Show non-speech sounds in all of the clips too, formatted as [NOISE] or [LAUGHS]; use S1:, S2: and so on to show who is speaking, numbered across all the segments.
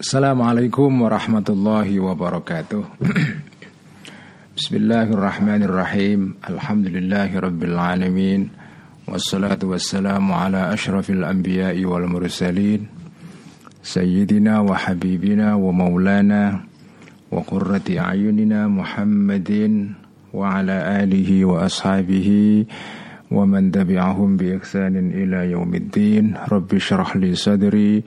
S1: Assalamualaikum warahmatullahi wabarakatuh Bismillahirrahmanirrahim Alhamdulillahi rabbil alamin Wassalatu wassalamu ala ashrafil anbiya'i wal mursalin Sayyidina wa habibina wa maulana Wa qurrati a'yunina Muhammadin Wa ala alihi wa ashabihi Wa man tabi'ahum bi ila yaumiddin Rabbi syrah li sadri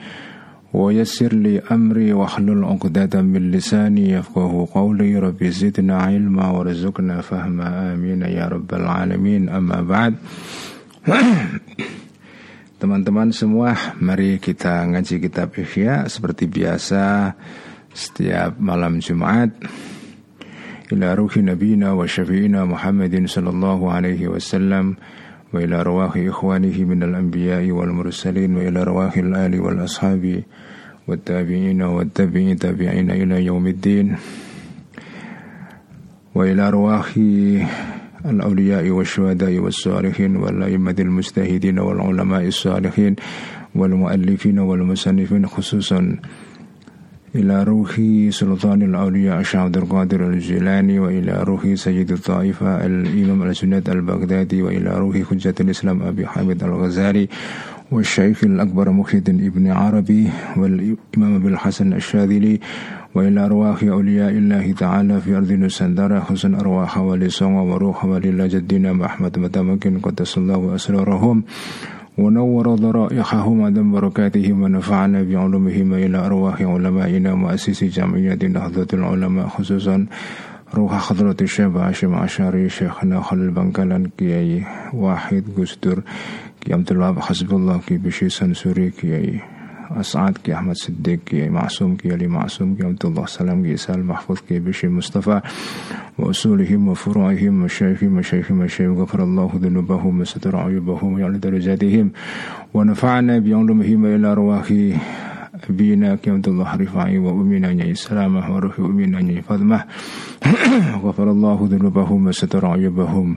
S1: ويسر لي أمري واحلل عقدة من لساني يفقه قولي ربي زدنا علما ورزقنا فهما آمين يا رب العالمين أما بعد [COUGHS] Teman-teman semua, mari kita ngaji kitab Ihya seperti biasa setiap malam Jumat. Ila ruhi nabina wa syafi'ina Muhammadin sallallahu alaihi wasallam وإلى أرواح إخوانه من الأنبياء والمرسلين وإلى أرواح الآل والأصحاب والتابعين والتابعين تابعين إلى يوم الدين وإلى أرواح الأولياء والشهداء والصالحين والأئمة المجتهدين والعلماء الصالحين والمؤلفين والمصنفين خصوصا إلى روح سلطان الأولياء الشيخ عبد القادر الجيلاني وإلى روح سيد الطائفة الإمام الجنيد البغدادي وإلى روح حجة الإسلام أبي حامد الغزالي والشيخ الأكبر مخيد ابن عربي والإمام أبي الحسن الشاذلي وإلى أرواح أولياء الله تعالى في أرض نسندرة حسن أرواح ولسوم وروح ولله جدنا محمد متمكن قدس الله أسرارهم. ونور ضرائحهم ودم بركاتهم ونفعنا بعلومهم إلى أرواح علمائنا مؤسس جمعية نهضة العلماء خصوصا روح حضرة الشيخ هاشم عشاري شيخنا خليل بنكالان كياي واحد قصدر كي عبد الله حسب الله كي بشي سنسوري كياي أسعد كي أحمد صديق كي معصوم كي علي معصوم كي عبد الله سلام كي سال محفوظ كي بشي مصطفى وأصولهم وفروعهم مشايخهم مشايخهم مشايخ غفر الله ذنوبهم وستر عيوبهم ويعلى درجاتهم ونفعنا بعلومهم إلى أرواح أبينا كي عبد الله رفاعي وأمنا نعي سلامة وروح أمنا نعي فضمة غفر الله ذنوبهم وستر عيوبهم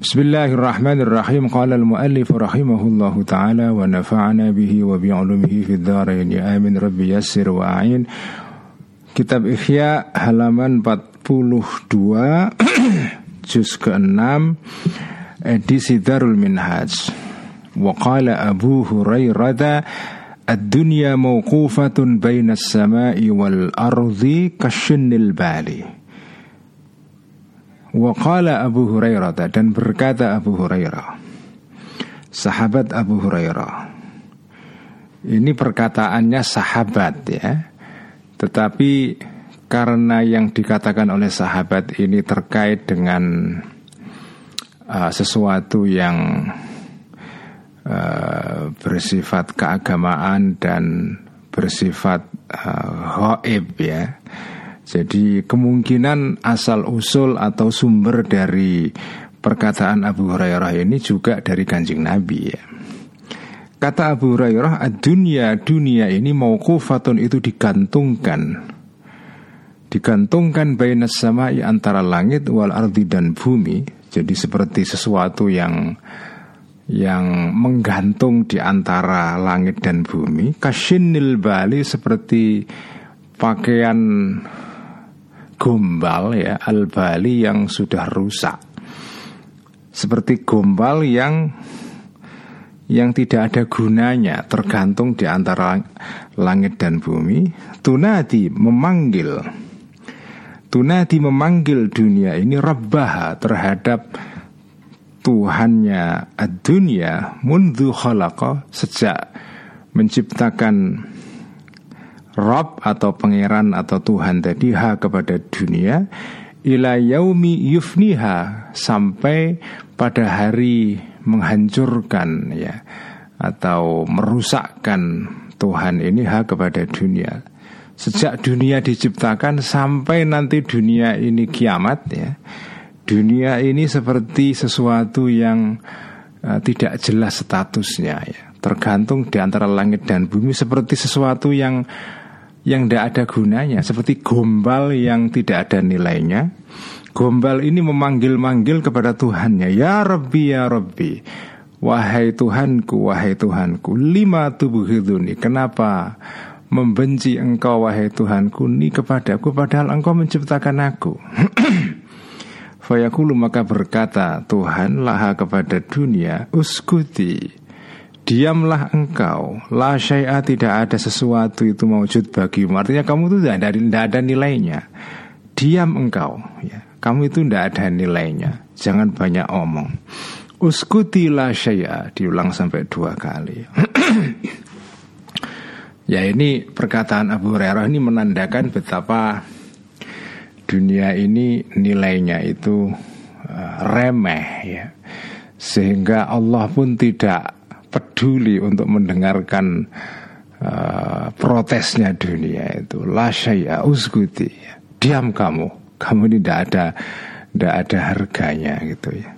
S1: Bismillahirrahmanirrahim. Qala al-muallif rahimahullahu ta'ala Wa nafa'ana bihi wa bi'ulumihi fi dharain Ya amin rabbi yassir wa a'in. Kitab Ihya halaman 42 [CLEARS THROAT] Juz ke-6 Edisi Darul Minhaj. Wa qala Abu Hurairah Ad-dunya mawqufatun baina as-sama'i wal ardi kashinnil bali Waqala Abu Hurairah dan berkata Abu Hurairah Sahabat Abu Hurairah. Ini perkataannya sahabat ya. Tetapi karena yang dikatakan oleh sahabat ini terkait dengan uh, sesuatu yang uh, bersifat keagamaan dan bersifat uh, gaib ya jadi kemungkinan asal usul atau sumber dari perkataan Abu Hurairah ini juga dari kanjeng Nabi ya. Kata Abu Hurairah, dunia dunia ini mauqufatun itu digantungkan. Digantungkan bainas samai antara langit wal ardi dan bumi. Jadi seperti sesuatu yang yang menggantung di antara langit dan bumi. Kashinil bali seperti pakaian gombal ya al-bali yang sudah rusak. Seperti gombal yang yang tidak ada gunanya tergantung di antara langit dan bumi tunadi memanggil tunadi memanggil dunia ini rabbaha terhadap Tuhannya dunia mundu khalaqa sejak menciptakan Rob atau pangeran atau Tuhan tadi ha kepada dunia ila yaumi yufniha sampai pada hari menghancurkan ya atau merusakkan Tuhan ini ha kepada dunia. Sejak dunia diciptakan sampai nanti dunia ini kiamat ya. dunia ini seperti sesuatu yang uh, tidak jelas statusnya ya. Tergantung di antara langit dan bumi seperti sesuatu yang yang tidak ada gunanya, seperti gombal yang tidak ada nilainya. Gombal ini memanggil-manggil kepada Tuhannya, Ya Rabbi, Ya Rabbi, Wahai Tuhanku, wahai Tuhanku, lima tubuh ini, kenapa membenci engkau wahai Tuhanku ini kepadaku padahal engkau menciptakan aku. [CLEARS THROAT] Fayakulu maka berkata Tuhan laha kepada dunia uskuti Diamlah engkau. La syai'a tidak ada sesuatu itu mewujud bagimu. Artinya kamu itu tidak ada, tidak ada nilainya. Diam engkau. Ya. Kamu itu tidak ada nilainya. Jangan banyak omong. Uskuti la syai'a Diulang sampai dua kali. [CLEARS THROAT] Ya ini perkataan Abu Hurairah ini menandakan betapa dunia ini nilainya itu uh, remeh ya. Sehingga Allah pun tidak peduli untuk mendengarkan uh, protesnya dunia itu. La syai'a uskuti diam kamu. Kamu ini tidak ada tidak ada harganya gitu ya.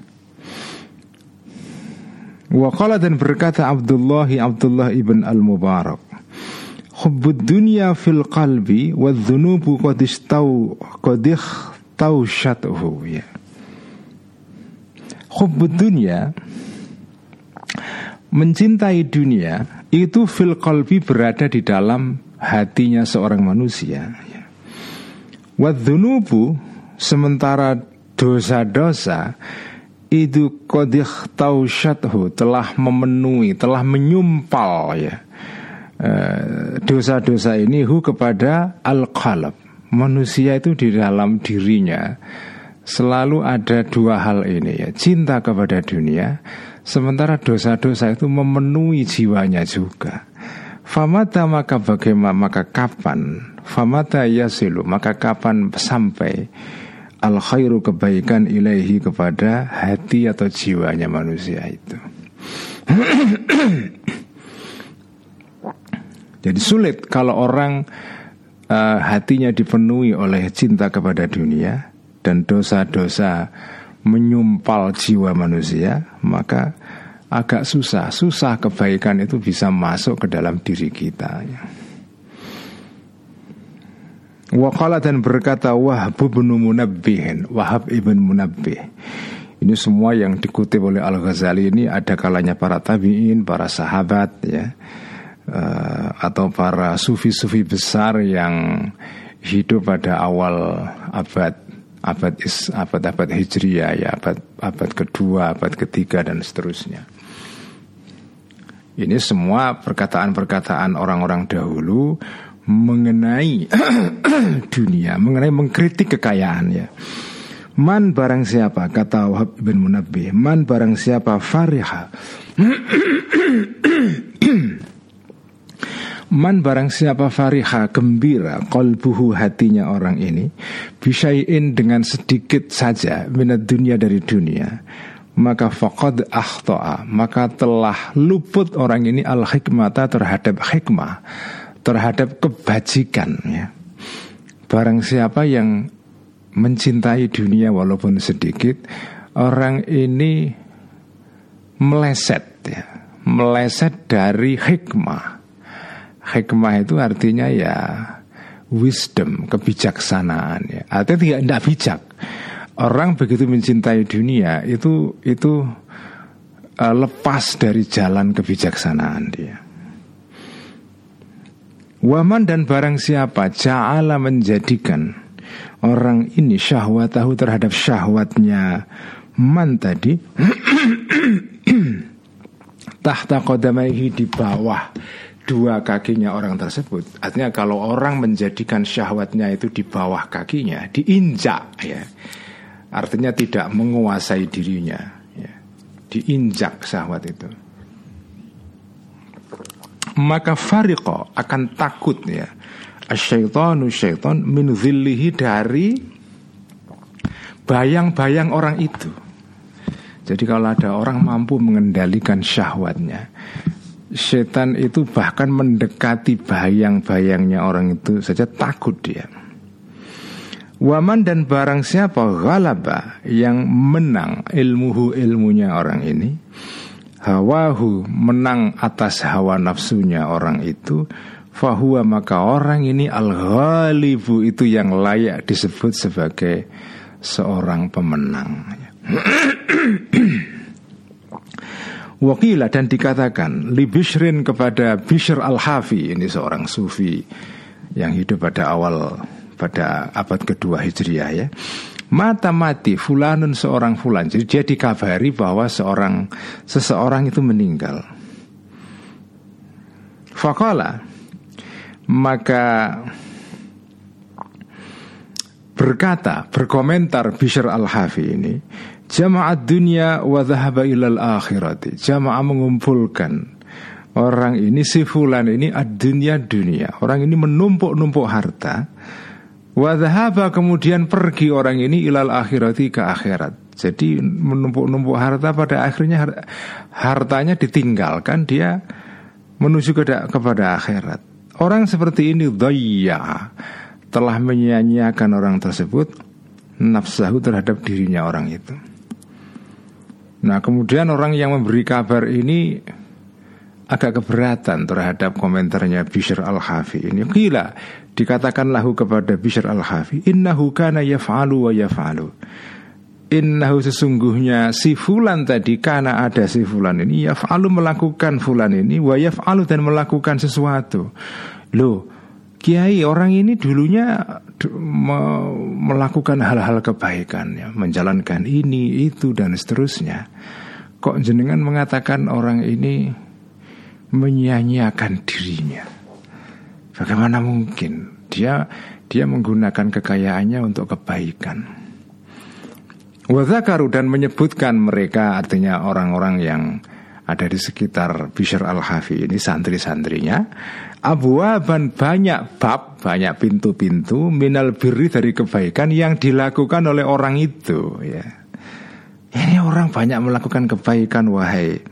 S1: Waqala dan berkata Abdullah Abdullah ibn al-Mubarak Hubbud dunya fil qalbi wa dhunubu qad istau qad ya. Hubbud dunya Mencintai dunia itu fil qalbi berada di dalam hatinya seorang manusia. Wadzunubu sementara dosa-dosa itu kodih tausyathu telah memenuhi, telah menyumpal ya eh, dosa-dosa ini hu kepada al-qalb. Manusia itu di dalam dirinya selalu ada dua hal ini ya, cinta kepada dunia Sementara dosa-dosa itu memenuhi jiwanya juga. Famata maka bagaimana? Maka kapan? Famata yasilu maka kapan sampai Al khairu kebaikan ilahi kepada hati atau jiwanya manusia itu? [CLEARS THROAT] Jadi sulit kalau orang uh, hatinya dipenuhi oleh cinta kepada dunia Dan dosa-dosa menyumpal jiwa manusia, maka agak susah. Susah kebaikan itu bisa masuk ke dalam diri kita. Waqala dan berkata Wahab ibn Munabbih Wahab ibn Munabbih Ini semua yang dikutip oleh Al-Ghazali ini Ada kalanya para tabi'in, para sahabat ya uh, Atau para sufi-sufi besar yang hidup pada awal abad abad is abad-abad hijriah ya abad abad kedua abad ketiga dan seterusnya. Ini semua perkataan-perkataan orang-orang dahulu mengenai [CLEARS THROAT] dunia mengenai mengkritik kekayaan ya. Man barang siapa kata Wahab bin Munabbih Man barang siapa fariha [CLEARS THROAT] Man barang siapa fariha gembira kolbuhu hatinya orang ini Bisayin dengan sedikit saja minat dunia dari dunia Maka faqad akhto'a Maka telah luput orang ini al hikmata terhadap hikmah Terhadap kebajikan ya. Barang siapa yang mencintai dunia walaupun sedikit Orang ini meleset ya Meleset dari hikmah Hikmah itu artinya ya wisdom, kebijaksanaan ya. Artinya tidak, tidak bijak. Orang begitu mencintai dunia itu itu uh, lepas dari jalan kebijaksanaan dia. Waman dan barang siapa Ja'ala menjadikan Orang ini syahwatahu terhadap syahwatnya Man tadi [CLEARS THROAT] Tahta kodamaihi di bawah dua kakinya orang tersebut. Artinya kalau orang menjadikan syahwatnya itu di bawah kakinya, diinjak ya. Artinya tidak menguasai dirinya ya. Diinjak syahwat itu. Maka fariqo akan takut ya. Asyaitonu syaiton min zillihi dari bayang-bayang orang itu. Jadi kalau ada orang mampu mengendalikan syahwatnya setan itu bahkan mendekati bayang-bayangnya orang itu saja takut dia. Waman dan barang siapa Ghalaba yang menang ilmuhu ilmunya orang ini Hawahu menang atas hawa nafsunya orang itu Fahuwa maka orang ini al-ghalibu itu yang layak disebut sebagai seorang pemenang Wakila dan dikatakan Li Bishrin kepada Bishr al-Hafi Ini seorang sufi yang hidup pada awal pada abad kedua Hijriah ya. Mata mati fulanun seorang fulan. Jadi dia dikabari bahwa seorang seseorang itu meninggal. Fakola maka berkata berkomentar Bishr al-Hafi ini Jama'at dunia wa dhahaba ilal akhirati. Jamaah mengumpulkan. Orang ini si fulan ini ad-dunya dunia. Orang ini menumpuk-numpuk harta. Wadhaba kemudian pergi orang ini ilal akhirati ke akhirat. Jadi menumpuk-numpuk harta pada akhirnya hartanya ditinggalkan. Dia menuju ke, kepada akhirat. Orang seperti ini daya Telah menyia-nyiakan orang tersebut Nafsahu terhadap dirinya orang itu Nah kemudian orang yang memberi kabar ini agak keberatan terhadap komentarnya Bishr al-Hafi ini. Gila, dikatakan lahu kepada Bishr al-Hafi, innahu kana yaf'alu wa yaf'alu. Innahu sesungguhnya si fulan tadi karena ada si fulan ini yaf'alu melakukan fulan ini wa yaf'alu dan melakukan sesuatu. Loh, Kiai orang ini dulunya me melakukan hal-hal kebaikan ya, menjalankan ini itu dan seterusnya. Kok jenengan mengatakan orang ini menyia-nyiakan dirinya. Bagaimana mungkin dia dia menggunakan kekayaannya untuk kebaikan. Wadzakaru dan menyebutkan mereka artinya orang-orang yang ada di sekitar Bishr al-Hafi ini santri-santrinya Abuaban banyak bab, banyak pintu-pintu minal birri dari kebaikan yang dilakukan oleh orang itu ya. Ini orang banyak melakukan kebaikan wahai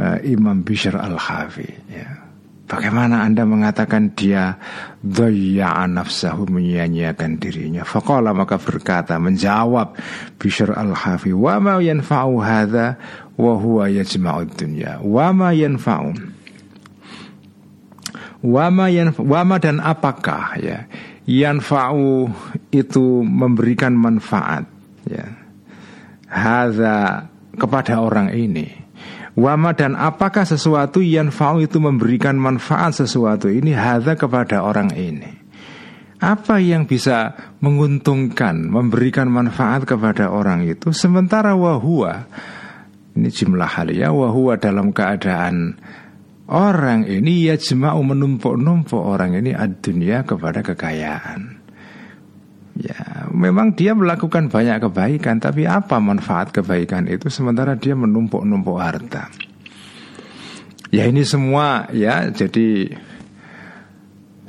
S1: uh, Imam Bishr al-Hafi ya. Bagaimana anda mengatakan dia Daya nafsahu menyia-nyiakan dirinya Faqala maka berkata Menjawab Bishr al-Hafi Wa ma yanfa'u hadha Wa yajma'ud dunya Wa ma yanfa'u Wa ma, yanfa, wa ma dan apakah ya Yanfa'u itu memberikan manfaat ya. Hadha kepada orang ini. Wama dan apakah sesuatu yang fau itu memberikan manfaat sesuatu ini hadza kepada orang ini. Apa yang bisa menguntungkan, memberikan manfaat kepada orang itu? Sementara wahua ini jumlah hal ya wahua dalam keadaan orang ini ya jemau menumpuk-numpuk orang ini ad dunia kepada kekayaan. Ya, memang dia melakukan banyak kebaikan, tapi apa manfaat kebaikan itu sementara dia menumpuk-numpuk harta? Ya ini semua ya, jadi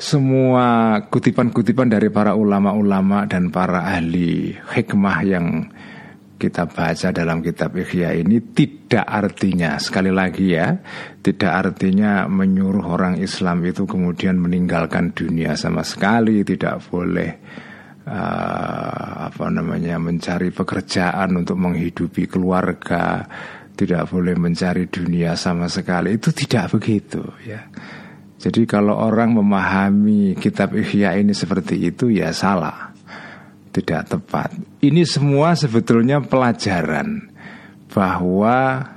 S1: semua kutipan-kutipan dari para ulama-ulama dan para ahli hikmah yang kita baca dalam kitab Ikhya ini tidak artinya sekali lagi ya tidak artinya menyuruh orang Islam itu kemudian meninggalkan dunia sama sekali tidak boleh uh, apa namanya mencari pekerjaan untuk menghidupi keluarga, tidak boleh mencari dunia sama sekali. Itu tidak begitu ya. Jadi kalau orang memahami kitab Ihya ini seperti itu ya salah. Tidak tepat. Ini semua sebetulnya pelajaran bahwa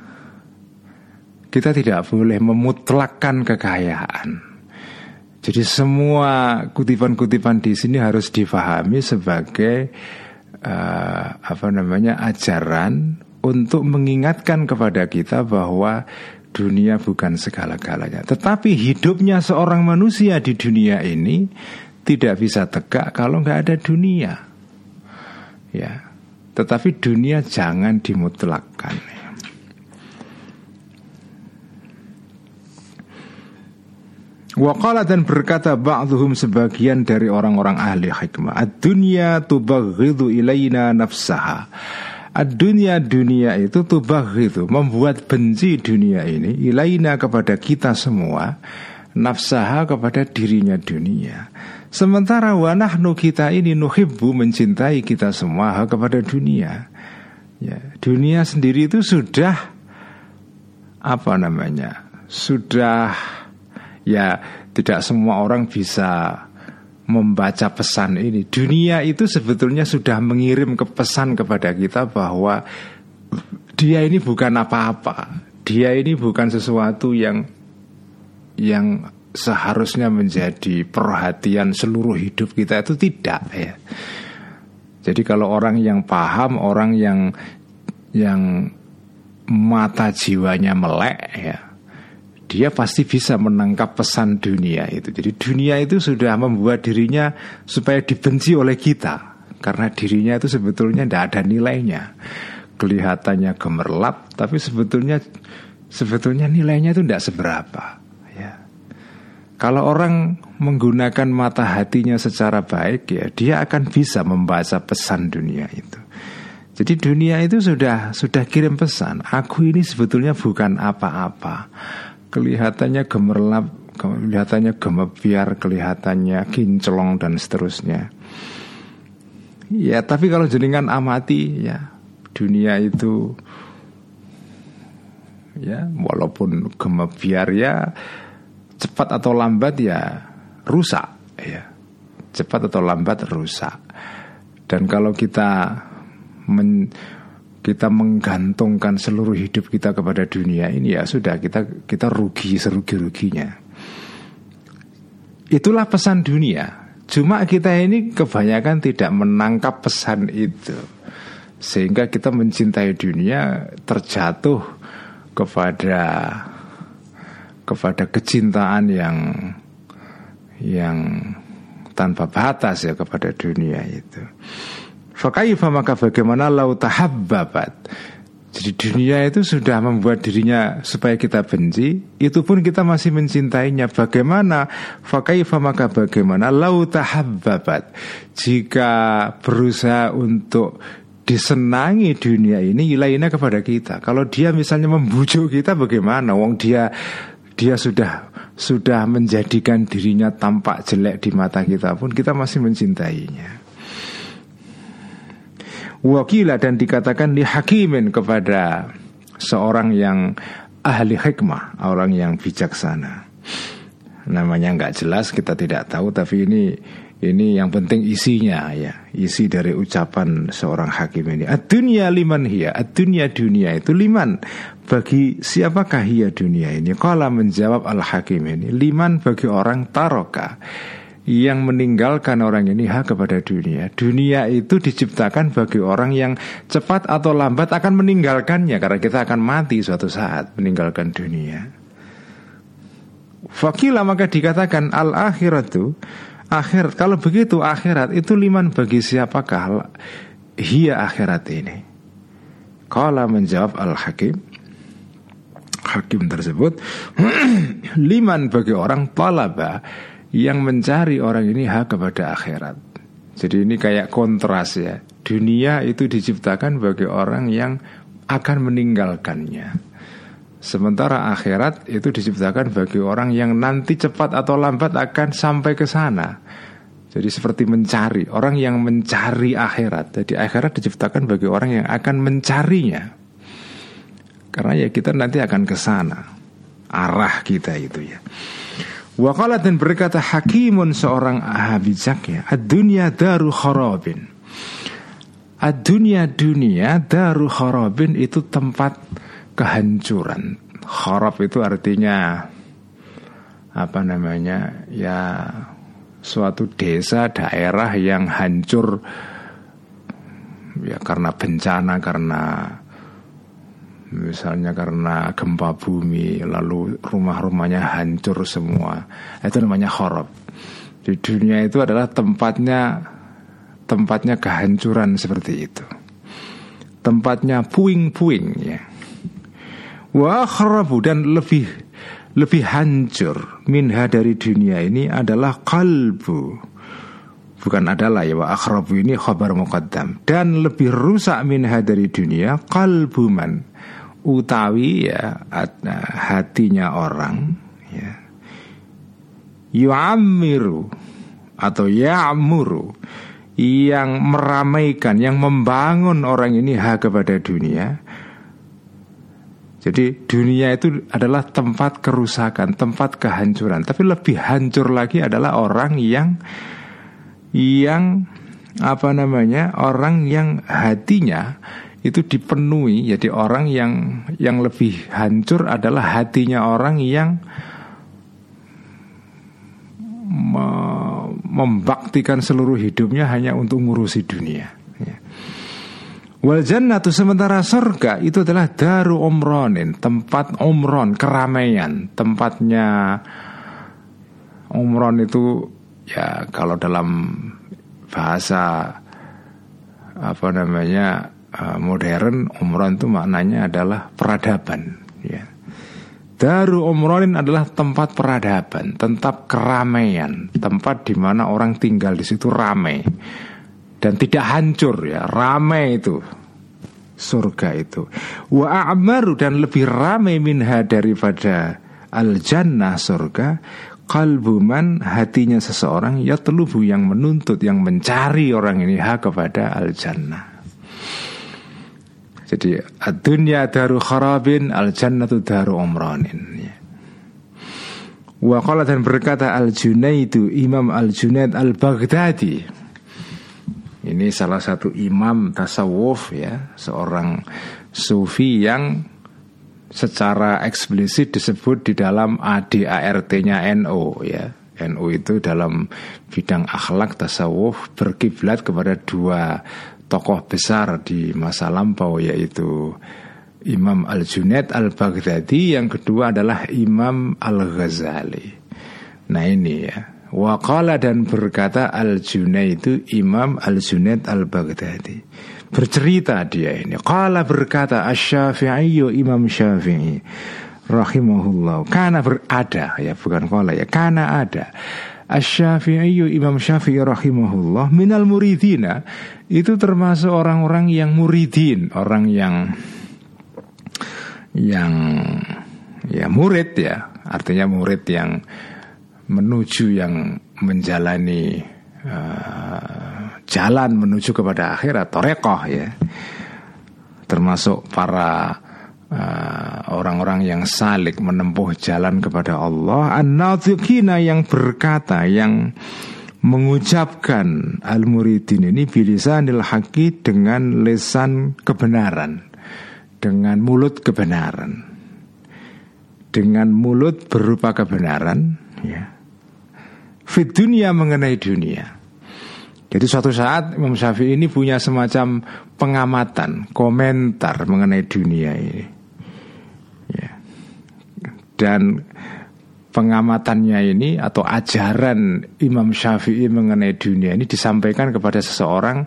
S1: kita tidak boleh memutlakkan kekayaan. Jadi semua kutipan-kutipan di sini harus difahami sebagai uh, apa namanya ajaran untuk mengingatkan kepada kita bahwa dunia bukan segala-galanya. Tetapi hidupnya seorang manusia di dunia ini tidak bisa tegak kalau nggak ada dunia. Ya, tetapi dunia jangan dimutlakkan. Waqala dan berkata ba'duhum sebagian dari orang-orang ahli hikmah Ad-dunya tubaghidu ilayna nafsaha. Ad-dunya dunia itu tubaghidu Membuat benci dunia ini Ilayna kepada kita semua Nafsaha kepada dirinya dunia Sementara wanahnu kita ini nuhibbu mencintai kita semua kepada dunia. Ya, dunia sendiri itu sudah apa namanya? Sudah ya tidak semua orang bisa membaca pesan ini. Dunia itu sebetulnya sudah mengirim ke pesan kepada kita bahwa dia ini bukan apa-apa. Dia ini bukan sesuatu yang yang seharusnya menjadi perhatian seluruh hidup kita itu tidak ya. Jadi kalau orang yang paham, orang yang yang mata jiwanya melek ya, dia pasti bisa menangkap pesan dunia itu. Jadi dunia itu sudah membuat dirinya supaya dibenci oleh kita karena dirinya itu sebetulnya tidak ada nilainya. Kelihatannya gemerlap, tapi sebetulnya sebetulnya nilainya itu tidak seberapa. Kalau orang menggunakan mata hatinya secara baik ya dia akan bisa membaca pesan dunia itu. Jadi dunia itu sudah sudah kirim pesan. Aku ini sebetulnya bukan apa-apa. Kelihatannya gemerlap, kelihatannya gemebiar, kelihatannya kinclong dan seterusnya. Ya, tapi kalau jenengan amati ya dunia itu ya walaupun gemebiar ya cepat atau lambat ya rusak ya. Cepat atau lambat rusak. Dan kalau kita men, kita menggantungkan seluruh hidup kita kepada dunia ini ya sudah kita kita rugi serugi ruginya itulah pesan dunia. Cuma kita ini kebanyakan tidak menangkap pesan itu. Sehingga kita mencintai dunia terjatuh kepada kepada kecintaan yang yang tanpa batas ya kepada dunia itu. Fakaifa maka bagaimana lau tahabbabat? Jadi dunia itu sudah membuat dirinya supaya kita benci Itu pun kita masih mencintainya. Bagaimana? Fakaifa maka bagaimana Lau tahabbabat? Jika berusaha untuk disenangi dunia ini lainnya kepada kita. Kalau dia misalnya membujuk kita bagaimana? Wong dia dia sudah sudah menjadikan dirinya tampak jelek di mata kita pun kita masih mencintainya. Wakila dan dikatakan di hakimin kepada seorang yang ahli hikmah, orang yang bijaksana. Namanya nggak jelas, kita tidak tahu, tapi ini ini yang penting isinya ya, isi dari ucapan seorang hakim ini. Ad-dunya liman hiya, ad-dunya dunia itu liman. Bagi siapakah hiya dunia ini? Kala menjawab al-hakim ini, liman bagi orang taroka yang meninggalkan orang ini hak kepada dunia. Dunia itu diciptakan bagi orang yang cepat atau lambat akan meninggalkannya karena kita akan mati suatu saat meninggalkan dunia. Fakila maka dikatakan al akhiratu Akhirat kalau begitu akhirat itu liman bagi siapakah hia akhirat ini? Kala menjawab al-hakim. Hakim tersebut [CLEARS THROAT] Liman bagi orang talaba Yang mencari orang ini hak kepada akhirat. Jadi ini kayak kontras ya. Dunia itu diciptakan bagi orang yang akan meninggalkannya Sementara akhirat itu diciptakan bagi orang yang nanti cepat atau lambat akan sampai ke sana. Jadi seperti mencari orang yang mencari akhirat. Jadi akhirat diciptakan bagi orang yang akan mencarinya. Karena ya kita nanti akan ke sana. Arah kita itu ya. Wakalat dan berkata hakimun seorang bijak ya. Ad-dunya daru kharabin. Ad-dunya dunia daru kharabin itu tempat kehancuran. Kharab itu artinya apa namanya? Ya suatu desa daerah yang hancur ya karena bencana karena misalnya karena gempa bumi lalu rumah-rumahnya hancur semua itu namanya kharab di dunia itu adalah tempatnya tempatnya kehancuran seperti itu tempatnya puing-puing ya Wa akhrabu dan lebih lebih hancur minha dari dunia ini adalah kalbu. Bukan adalah ya wa akhrabu ini khabar muqaddam dan lebih rusak minha dari dunia kalbu man utawi ya hatinya orang ya yu'ammiru atau ya'muru yang meramaikan, yang membangun orang ini hak kepada dunia. Jadi dunia itu adalah tempat kerusakan, tempat kehancuran. Tapi lebih hancur lagi adalah orang yang yang apa namanya orang yang hatinya itu dipenuhi. Jadi orang yang yang lebih hancur adalah hatinya orang yang membaktikan seluruh hidupnya hanya untuk ngurusi dunia. Wal jannatu sementara surga itu adalah daru umronin, tempat umron, keramaian, tempatnya umron itu ya kalau dalam bahasa apa namanya eh, modern umron itu maknanya adalah peradaban ya. Daru Umronin adalah tempat peradaban, tempat keramaian, tempat di mana orang tinggal di situ ramai dan tidak hancur ya, ramai itu surga itu. Wa a'maru dan lebih ramai minha daripada al jannah surga kalbuman hatinya seseorang ya telubu yang menuntut yang mencari orang ini hak kepada al jannah jadi dunia daru kharabin al jannatu daru umranin. Wa qala dan berkata al Junaidu Imam al Junaid al Baghdadi. Ini salah satu imam tasawuf ya, seorang sufi yang secara eksplisit disebut di dalam ADART-nya NO ya. NU itu dalam bidang akhlak tasawuf berkiblat kepada dua tokoh besar di masa lampau yaitu Imam Al-Junaid Al-Baghdadi yang kedua adalah Imam Al-Ghazali. Nah ini ya. Waqala dan berkata Al-Junaid itu Imam Al-Junaid Al-Baghdadi. Bercerita dia ini. Qala berkata Asy-Syafi'i Imam Syafi'i rahimahullah. Karena berada ya bukan qala ya. Karena ada. Asy-Syafi'i Imam Syafi'i rahimahullah minal muridina itu termasuk orang-orang yang muridin, orang yang yang ya murid ya, artinya murid yang menuju yang menjalani uh, jalan menuju kepada akhirat, torekoh ya, termasuk para Eh, orang-orang uh, yang salik menempuh jalan kepada Allah an yang berkata yang mengucapkan al-muridin ini bilisanil haqi dengan lesan kebenaran dengan mulut kebenaran dengan mulut berupa kebenaran ya fit dunia mengenai dunia. Jadi suatu saat Imam Syafi'i ini punya semacam pengamatan, komentar mengenai dunia ini. Dan pengamatannya ini atau ajaran Imam Syafi'i mengenai dunia ini disampaikan kepada seseorang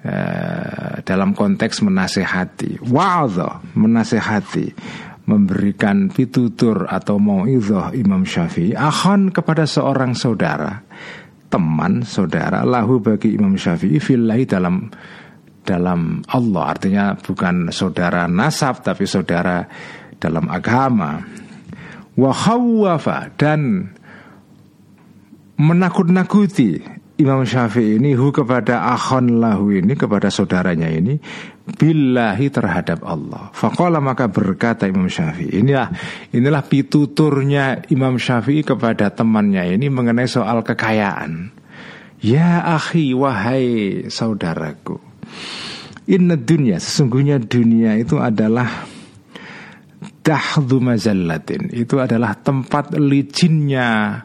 S1: uh, dalam konteks menasehati, wa'adha, menasehati, memberikan pitutur atau mau'idhah Imam Syafi'i akan kepada seorang saudara, teman saudara lahu bagi Imam Syafi'i fillahi dalam dalam Allah. Artinya bukan saudara nasab tapi saudara dalam agama. Wahawafa dan menakut-nakuti Imam Syafi'i ini hu kepada akhon lahu ini kepada saudaranya ini billahi terhadap Allah. Fakola maka berkata Imam Syafi'i inilah inilah pituturnya Imam Syafi'i kepada temannya ini mengenai soal kekayaan. Ya akhi wahai saudaraku. Inna dunia sesungguhnya dunia itu adalah dahdu mazallatin itu adalah tempat licinnya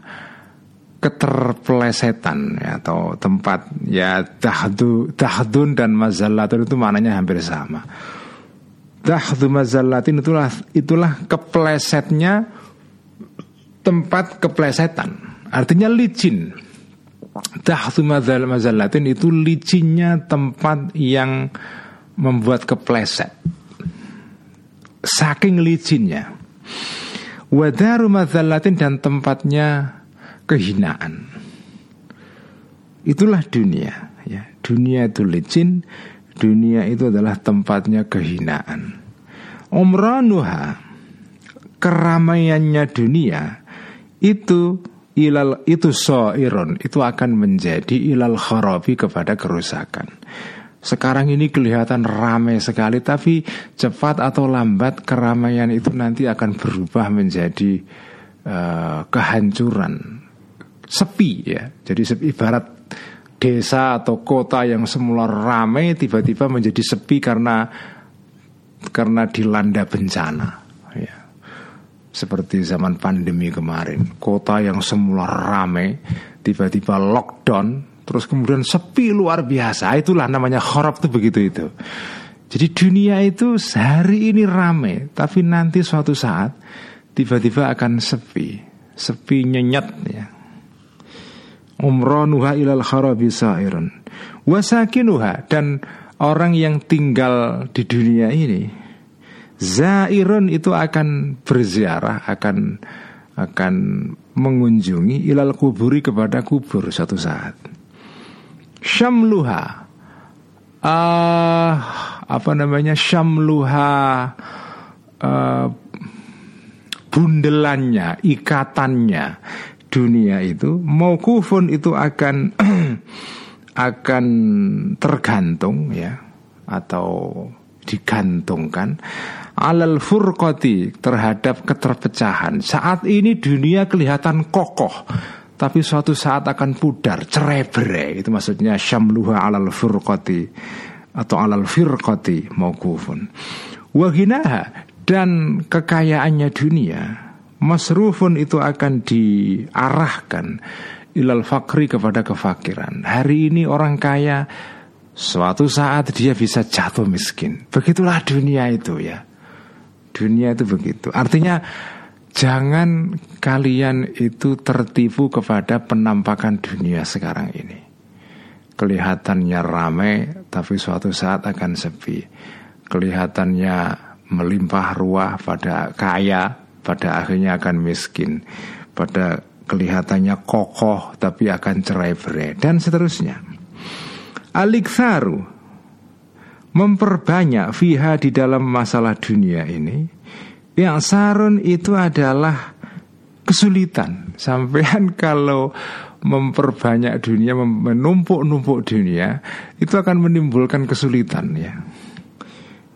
S1: keterpelesetan ya, atau tempat ya dahdu dahdun dan mazallatun itu maknanya hampir sama. Dahdu mazallatin itulah itulah keplesetnya tempat keplesetan. Artinya licin. Dahdu mazallatin itu licinnya tempat yang membuat kepleset saking licinnya. Wadaru madzallatin dan tempatnya kehinaan. Itulah dunia, ya. Dunia itu licin, dunia itu adalah tempatnya kehinaan. Umranuha keramaiannya dunia itu ilal itu soiron itu akan menjadi ilal kharabi kepada kerusakan. Sekarang ini kelihatan ramai sekali tapi cepat atau lambat keramaian itu nanti akan berubah menjadi uh, kehancuran, sepi ya. Jadi ibarat desa atau kota yang semula ramai tiba-tiba menjadi sepi karena karena dilanda bencana seperti zaman pandemi kemarin, kota yang semula ramai tiba-tiba lockdown, terus kemudian sepi luar biasa. Itulah namanya khorab tuh begitu itu. Jadi dunia itu sehari ini ramai, tapi nanti suatu saat tiba-tiba akan sepi, sepi nyenyet ya. Umronuha ilal kharabi sairun. Wasakinuha dan orang yang tinggal di dunia ini Zairun itu akan berziarah, akan akan mengunjungi ilal kuburi kepada kubur satu saat. Syamluha uh, apa namanya syamluha uh, bundelannya, ikatannya dunia itu maukufun itu akan [CLEARS THROAT] akan tergantung ya atau digantungkan alal furqati terhadap keterpecahan. Saat ini dunia kelihatan kokoh, tapi suatu saat akan pudar, cerai berai. Itu maksudnya syamluha alal furqati atau alal firqati maukufun. Wahinaha dan kekayaannya dunia masrufun itu akan diarahkan ilal fakri kepada kefakiran. Hari ini orang kaya Suatu saat dia bisa jatuh miskin. Begitulah dunia itu ya. Dunia itu begitu. Artinya jangan kalian itu tertipu kepada penampakan dunia sekarang ini. Kelihatannya ramai tapi suatu saat akan sepi. Kelihatannya melimpah ruah pada kaya pada akhirnya akan miskin. Pada kelihatannya kokoh tapi akan cerai berai dan seterusnya. Aliksaru memperbanyak fiha di dalam masalah dunia ini yang sarun itu adalah kesulitan sampean [LAUGHS] kalau memperbanyak dunia menumpuk-numpuk dunia itu akan menimbulkan kesulitan ya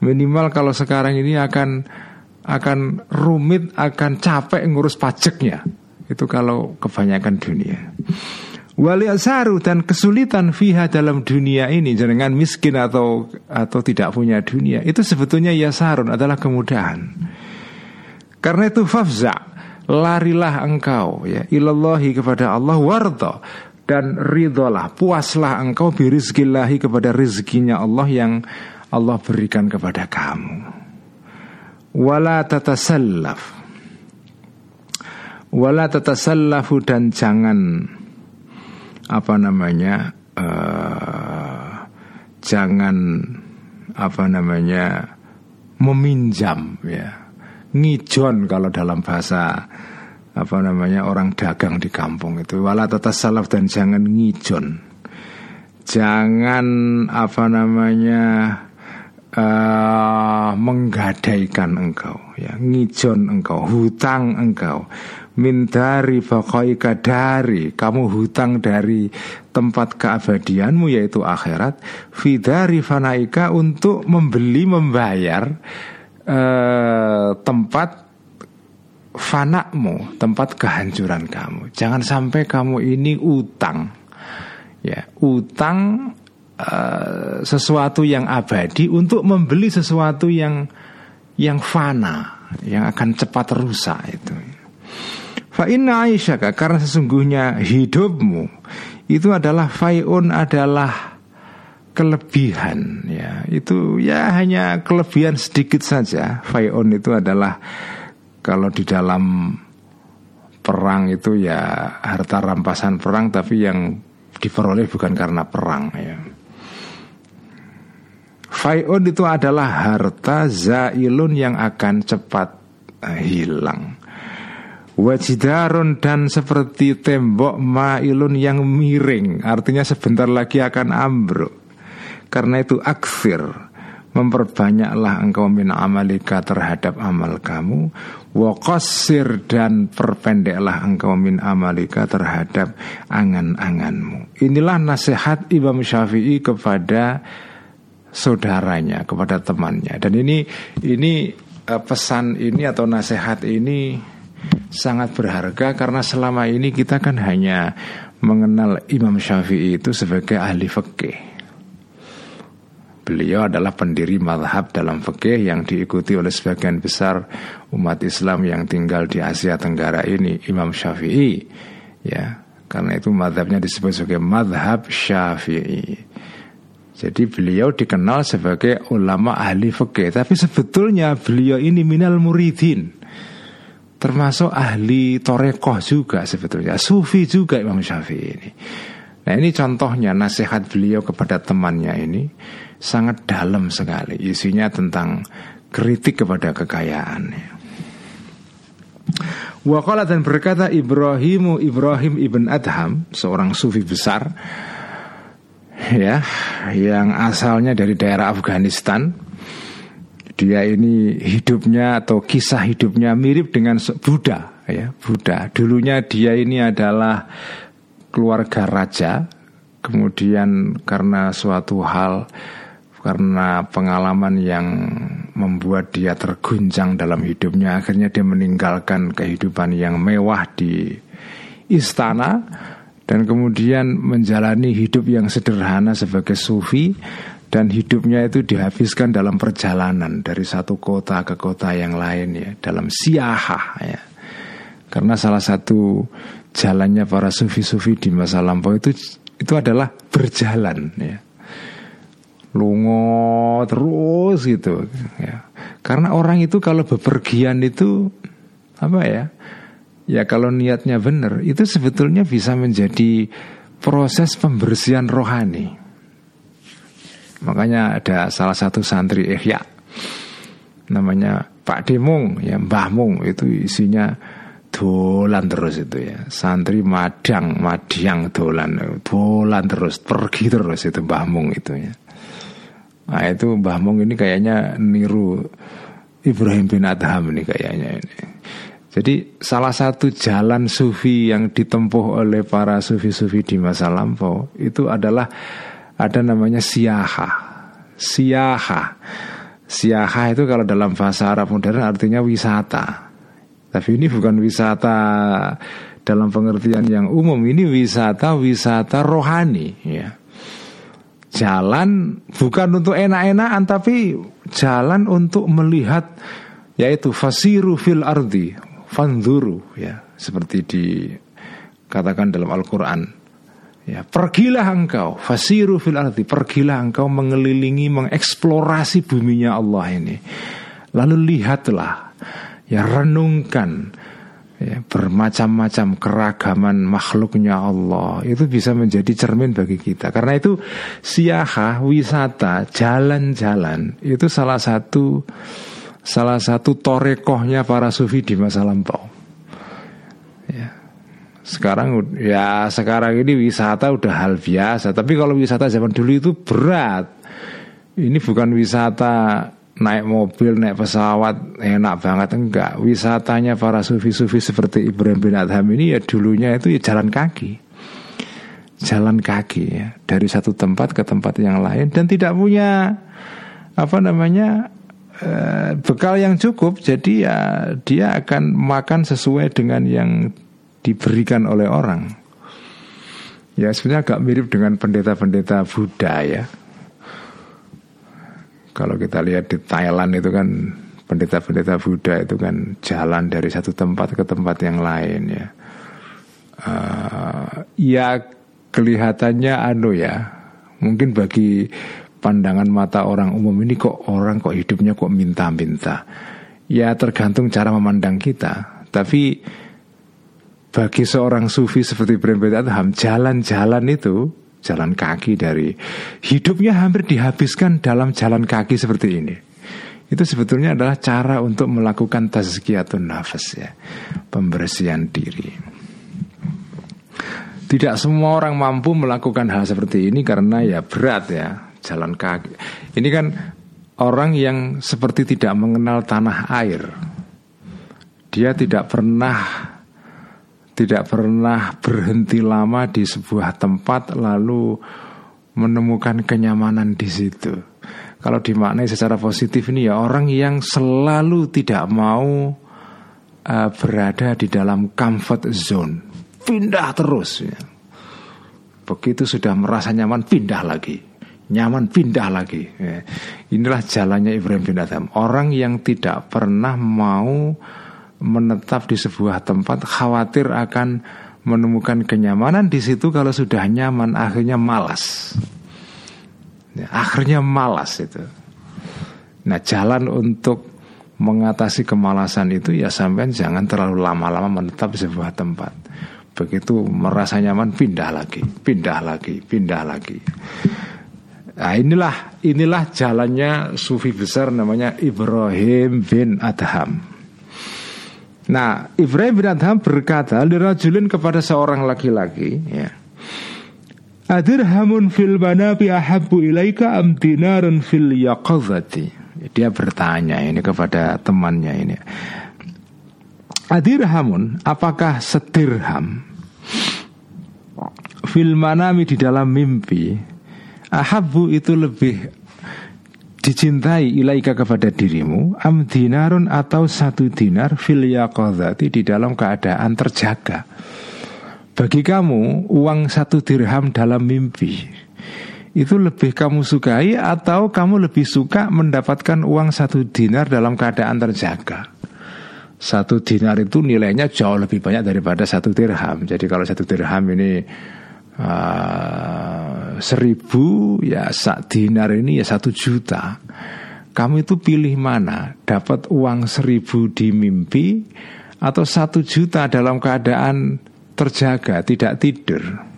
S1: minimal kalau sekarang ini akan akan rumit akan capek ngurus pajaknya. Itu kalau kebanyakan dunia. Wali asaru dan kesulitan fiha dalam dunia ini Jangan miskin atau atau tidak punya dunia Itu sebetulnya yasarun adalah kemudahan. Karena itu fafza Larilah engkau ya Ilallahi kepada Allah warta Dan ridholah Puaslah engkau birizkillahi kepada rizkinya Allah Yang Allah berikan kepada kamu Wala tatasallaf Wala tatasallafu dan jangan apa namanya uh, jangan apa namanya meminjam ya. Ngijon kalau dalam bahasa apa namanya orang dagang di kampung itu. Wala tata salaf dan jangan ngijon. Jangan apa namanya uh, menggadaikan engkau ya. Ngijon engkau hutang engkau. Mintari fakoika dari Kamu hutang dari tempat keabadianmu yaitu akhirat. Fidari fanaika untuk membeli membayar eh, Tempat fanakmu Tempat kehancuran kamu. Jangan sampai kamu ini utang Ya, utang uh, sesuatu yang abadi untuk membeli sesuatu yang yang fana, yang akan cepat rusak itu. Fa inna aisyaka karena sesungguhnya hidupmu itu adalah faiun adalah kelebihan ya. Itu ya hanya kelebihan sedikit saja. Faiun itu adalah kalau di dalam perang itu ya harta rampasan perang tapi yang diperoleh bukan karena perang ya. Faiun itu adalah harta zailun yang akan cepat uh, hilang. Wajidarun dan seperti tembok mailun yang miring. Artinya sebentar lagi akan ambruk. Karena itu aksir. Memperbanyaklah engkau min amalika terhadap amal kamu. Wakosir dan perpendeklah engkau min amalika terhadap angan-anganmu. Inilah nasihat Imam Syafi'i kepada saudaranya, kepada temannya Dan ini ini eh, pesan ini atau nasihat ini sangat berharga Karena selama ini kita kan hanya mengenal Imam Syafi'i itu sebagai ahli fikih Beliau adalah pendiri madhab dalam fikih yang diikuti oleh sebagian besar umat Islam yang tinggal di Asia Tenggara ini, Imam Syafi'i. Ya, karena itu madhabnya disebut sebagai madhab Syafi'i. Jadi beliau dikenal sebagai ulama ahli fikih, tapi sebetulnya beliau ini minal muridin. Termasuk ahli torekoh juga sebetulnya, sufi juga Imam Syafi'i ini. Nah ini contohnya nasihat beliau kepada temannya ini sangat dalam sekali. Isinya tentang kritik kepada kekayaan. Wakala dan berkata Ibrahimu Ibrahim ibn Adham seorang sufi besar ya yang asalnya dari daerah Afghanistan. Dia ini hidupnya atau kisah hidupnya mirip dengan Buddha ya Buddha. Dulunya dia ini adalah keluarga raja. Kemudian karena suatu hal karena pengalaman yang membuat dia terguncang dalam hidupnya akhirnya dia meninggalkan kehidupan yang mewah di istana dan kemudian menjalani hidup yang sederhana sebagai sufi dan hidupnya itu dihabiskan dalam perjalanan dari satu kota ke kota yang lain ya dalam siahah ya karena salah satu jalannya para sufi-sufi di masa lampau itu itu adalah berjalan ya lungo terus gitu ya. Karena orang itu kalau bepergian itu apa ya? Ya kalau niatnya benar itu sebetulnya bisa menjadi proses pembersihan rohani. Makanya ada salah satu santri Ihya namanya Pak Demung ya Mbah Mung itu isinya dolan terus itu ya santri madang madiang dolan dolan terus pergi terus itu Mbah Mung itu ya Nah itu Mbah Mong ini kayaknya niru Ibrahim bin Adham ini kayaknya ini. Jadi salah satu jalan sufi yang ditempuh oleh para sufi-sufi di masa lampau itu adalah ada namanya siaha. Siaha. Siaha itu kalau dalam bahasa Arab modern artinya wisata. Tapi ini bukan wisata dalam pengertian yang umum, ini wisata wisata rohani ya jalan bukan untuk enak-enakan tapi jalan untuk melihat yaitu fasiru fil ardi fanzuru ya seperti dikatakan dalam Al-Qur'an. Ya pergilah engkau fasiru fil ardi pergilah engkau mengelilingi mengeksplorasi buminya Allah ini. Lalu lihatlah ya renungkan ya, bermacam-macam keragaman makhluknya Allah. Itu bisa menjadi cermin bagi kita. Karena itu siaha wisata jalan-jalan itu salah satu salah satu torekohnya para sufi di masa lampau ya sekarang ya sekarang ini wisata udah hal biasa tapi kalau wisata zaman dulu itu berat ini bukan wisata naik mobil, naik pesawat enak banget enggak. Wisatanya para sufi-sufi seperti Ibrahim bin Adham ini ya dulunya itu ya jalan kaki. Jalan kaki ya dari satu tempat ke tempat yang lain dan tidak punya apa namanya eh, bekal yang cukup jadi ya dia akan makan sesuai dengan yang diberikan oleh orang. Ya sebenarnya agak mirip dengan pendeta-pendeta Buddha ya kalau kita lihat di Thailand itu kan pendeta-pendeta Buddha itu kan jalan dari satu tempat ke tempat yang lain ya. Uh, ya kelihatannya anu ya, mungkin bagi pandangan mata orang umum ini kok orang kok hidupnya kok minta-minta. Ya tergantung cara memandang kita. Tapi bagi seorang sufi seperti Ibrahim Adham, jalan-jalan itu jalan kaki dari hidupnya hampir dihabiskan dalam jalan kaki seperti ini. Itu sebetulnya adalah cara untuk melakukan tazkiyatun nafas ya, pembersihan diri. Tidak semua orang mampu melakukan hal seperti ini karena ya berat ya, jalan kaki. Ini kan orang yang seperti tidak mengenal tanah air. Dia tidak pernah tidak pernah berhenti lama di sebuah tempat lalu menemukan kenyamanan di situ. Kalau dimaknai secara positif ini ya orang yang selalu tidak mau uh, berada di dalam comfort zone, pindah terus. Ya. Begitu sudah merasa nyaman pindah lagi, nyaman pindah lagi. Ya. Inilah jalannya Ibrahim bin Adam. Orang yang tidak pernah mau menetap di sebuah tempat, khawatir akan menemukan kenyamanan di situ kalau sudah nyaman akhirnya malas. Ya, akhirnya malas itu. Nah, jalan untuk mengatasi kemalasan itu ya sampai jangan terlalu lama-lama menetap di sebuah tempat. Begitu merasa nyaman pindah lagi, pindah lagi, pindah lagi. Nah, inilah inilah jalannya sufi besar namanya Ibrahim bin Adham. Nah, Ibrahim bin Adham berkata lirajulin kepada seorang laki-laki ya. Adirhamun fil manabi ahabbu ilaika am dinarun fil yaqazati. Dia bertanya ini kepada temannya ini. Adirhamun, apakah sedirham fil manami di dalam mimpi ahabbu itu lebih dicintai ilaika kepada dirimu am dinarun atau satu dinar fil yaqadhati di dalam keadaan terjaga. Bagi kamu uang satu dirham dalam mimpi itu lebih kamu sukai atau kamu lebih suka mendapatkan uang satu dinar dalam keadaan terjaga? Satu dinar itu nilainya jauh lebih banyak daripada satu dirham. Jadi kalau satu dirham ini uh, seribu ya sak dinar ini ya satu juta. Kamu itu pilih mana? Dapat uang seribu di mimpi atau satu juta dalam keadaan terjaga tidak tidur?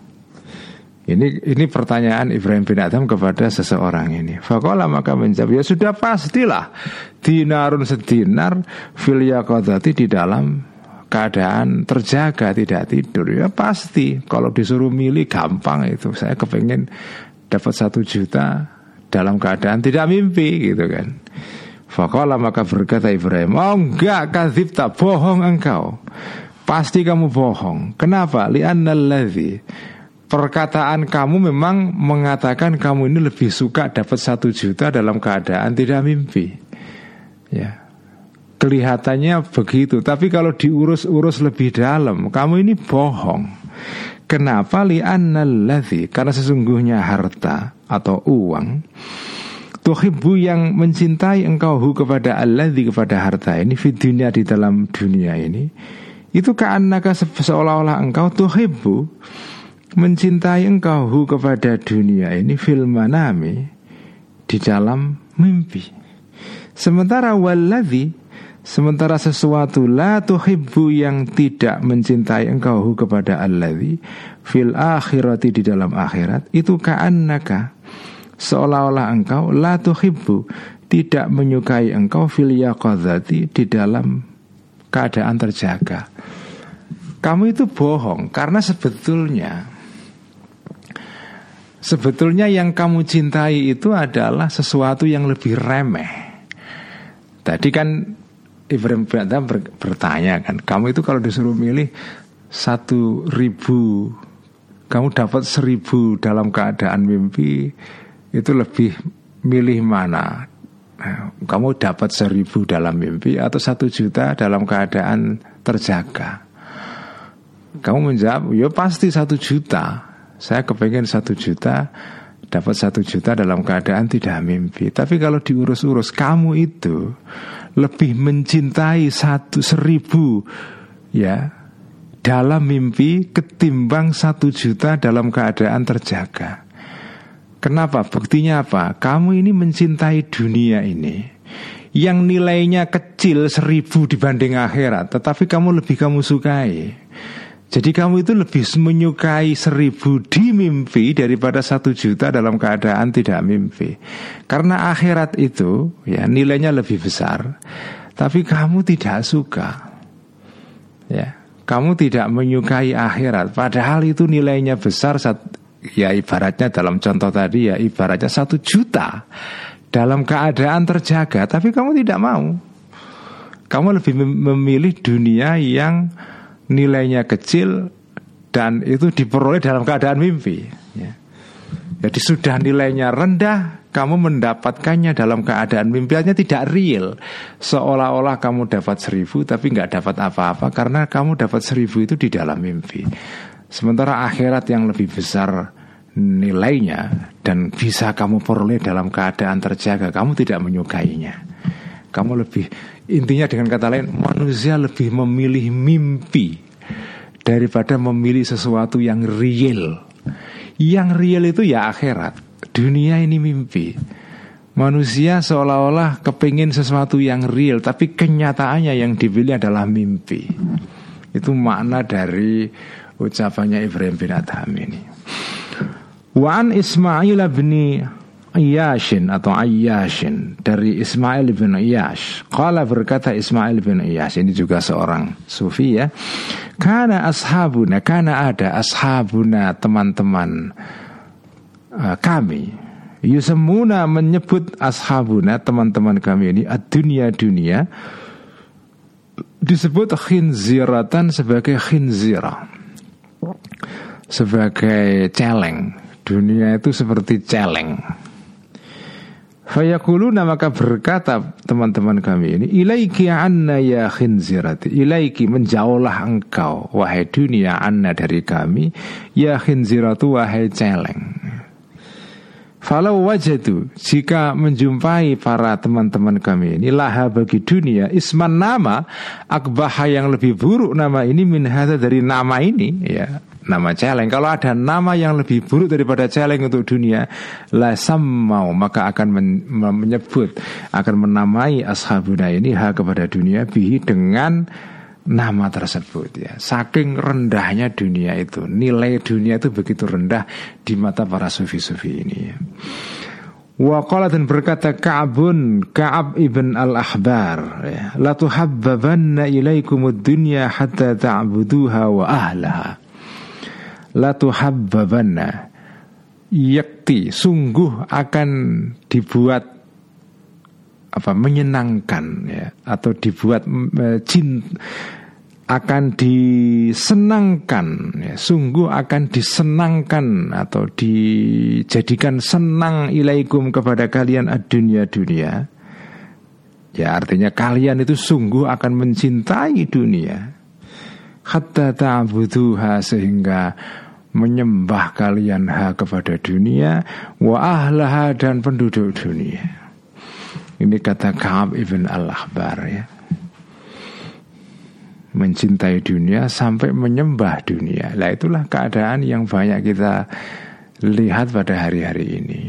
S1: Ini ini pertanyaan Ibrahim bin Adam kepada seseorang ini. Fakola maka menjawab ya sudah pastilah. Dinarun sedinar fil di dalam keadaan terjaga tidak tidur. Ya pasti. Kalau disuruh milih gampang itu. Saya kepengen dapat satu juta dalam keadaan tidak mimpi gitu kan. Fakola maka berkata Ibrahim Oh enggak tak bohong engkau. Pasti kamu bohong. Kenapa? Liannalladhi Perkataan kamu memang mengatakan kamu ini lebih suka dapat satu juta dalam keadaan tidak mimpi. Ya Kelihatannya begitu, tapi kalau diurus-urus lebih dalam, kamu ini bohong. Kenapa li'annalladzi? Karena sesungguhnya harta atau uang Tuhibbu yang mencintai engkau hu kepada alladzi kepada harta ini di dunia di dalam dunia ini itu ka'annaka seolah-olah engkau tuhibbu mencintai engkau hu kepada dunia ini fil manami di dalam mimpi. Sementara walladzi Sementara sesuatu la tuhibbu yang tidak mencintai engkau kepada alladzi fil akhirati di dalam akhirat itu ka'annaka seolah-olah engkau la tuhibbu tidak menyukai engkau fil yaqadzati di dalam keadaan terjaga. Kamu itu bohong karena sebetulnya sebetulnya yang kamu cintai itu adalah sesuatu yang lebih remeh. Tadi kan Ibrahim bin Adham ber, bertanya kan, kamu itu kalau disuruh milih satu ribu, kamu dapat seribu dalam keadaan mimpi, itu lebih milih mana? Nah, kamu dapat seribu dalam mimpi atau satu juta dalam keadaan terjaga? Kamu menjawab, ya pasti satu juta. Saya kepengen satu juta dapat satu juta dalam keadaan tidak mimpi. Tapi kalau diurus-urus kamu itu lebih mencintai satu seribu ya dalam mimpi ketimbang satu juta dalam keadaan terjaga. Kenapa? Buktinya apa? Kamu ini mencintai dunia ini yang nilainya kecil seribu dibanding akhirat, tetapi kamu lebih kamu sukai. Jadi kamu itu lebih menyukai seribu di mimpi daripada satu juta dalam keadaan tidak mimpi. Karena akhirat itu ya nilainya lebih besar, tapi kamu tidak suka. Ya, kamu tidak menyukai akhirat. Padahal itu nilainya besar. Ya ibaratnya dalam contoh tadi ya ibaratnya satu juta dalam keadaan terjaga, tapi kamu tidak mau. Kamu lebih memilih dunia yang nilainya kecil dan itu diperoleh dalam keadaan mimpi. Ya. Jadi sudah nilainya rendah, kamu mendapatkannya dalam keadaan mimpiannya tidak real. Seolah-olah kamu dapat seribu tapi nggak dapat apa-apa karena kamu dapat seribu itu di dalam mimpi. Sementara akhirat yang lebih besar nilainya dan bisa kamu peroleh dalam keadaan terjaga, kamu tidak menyukainya. Kamu lebih intinya dengan kata lain manusia lebih memilih mimpi daripada memilih sesuatu yang real. Yang real itu ya akhirat. Dunia ini mimpi. Manusia seolah-olah kepingin sesuatu yang real, tapi kenyataannya yang dipilih adalah mimpi. Itu makna dari ucapannya Ibrahim bin Adham ini. Wan Ismail bin Iyashin atau Ayyashin dari Ismail bin Iyash. Qala berkata Ismail bin Iyash ini juga seorang sufi ya. Karena ashabuna, karena ada ashabuna teman-teman uh, kami. Yusemuna menyebut ashabuna teman-teman kami ini dunia dunia disebut khinziratan sebagai khinzira sebagai celeng. Dunia itu seperti celeng Fayakuluna maka berkata teman-teman kami ini Ilaiki anna ya khinzirati. Ilaiki menjauhlah engkau Wahai dunia anna dari kami. Ya khinziratu wahai celeng. Falau wajadu Jika menjumpai para teman-teman kami ini Laha bagi dunia Isman nama Akbaha yang lebih buruk nama ini Min dari nama ini ya nama celeng. Kalau ada nama yang lebih buruk daripada celeng untuk dunia, la mau maka akan men menyebut, akan menamai ashabuna ini hak kepada dunia bihi dengan nama tersebut ya. Saking rendahnya dunia itu, nilai dunia itu begitu rendah di mata para sufi-sufi ini ya. Waqala dan berkata Ka'bun Ka'ab ibn al-Ahbar ya, La tuhabbabanna ilaikumud dunya hatta ta'buduha wa ahlaha latuhabbabanna. Yakti sungguh akan dibuat apa menyenangkan ya atau dibuat jin akan disenangkan ya, sungguh akan disenangkan atau dijadikan senang ilaikum kepada kalian dunia dunia ya artinya kalian itu sungguh akan mencintai dunia hatta ta'buduha sehingga menyembah kalian ha kepada dunia wa ahlaha dan penduduk dunia. Ini kata Ka'ab ibn al-Ahbar ya. Mencintai dunia sampai menyembah dunia. Lah itulah keadaan yang banyak kita lihat pada hari-hari ini.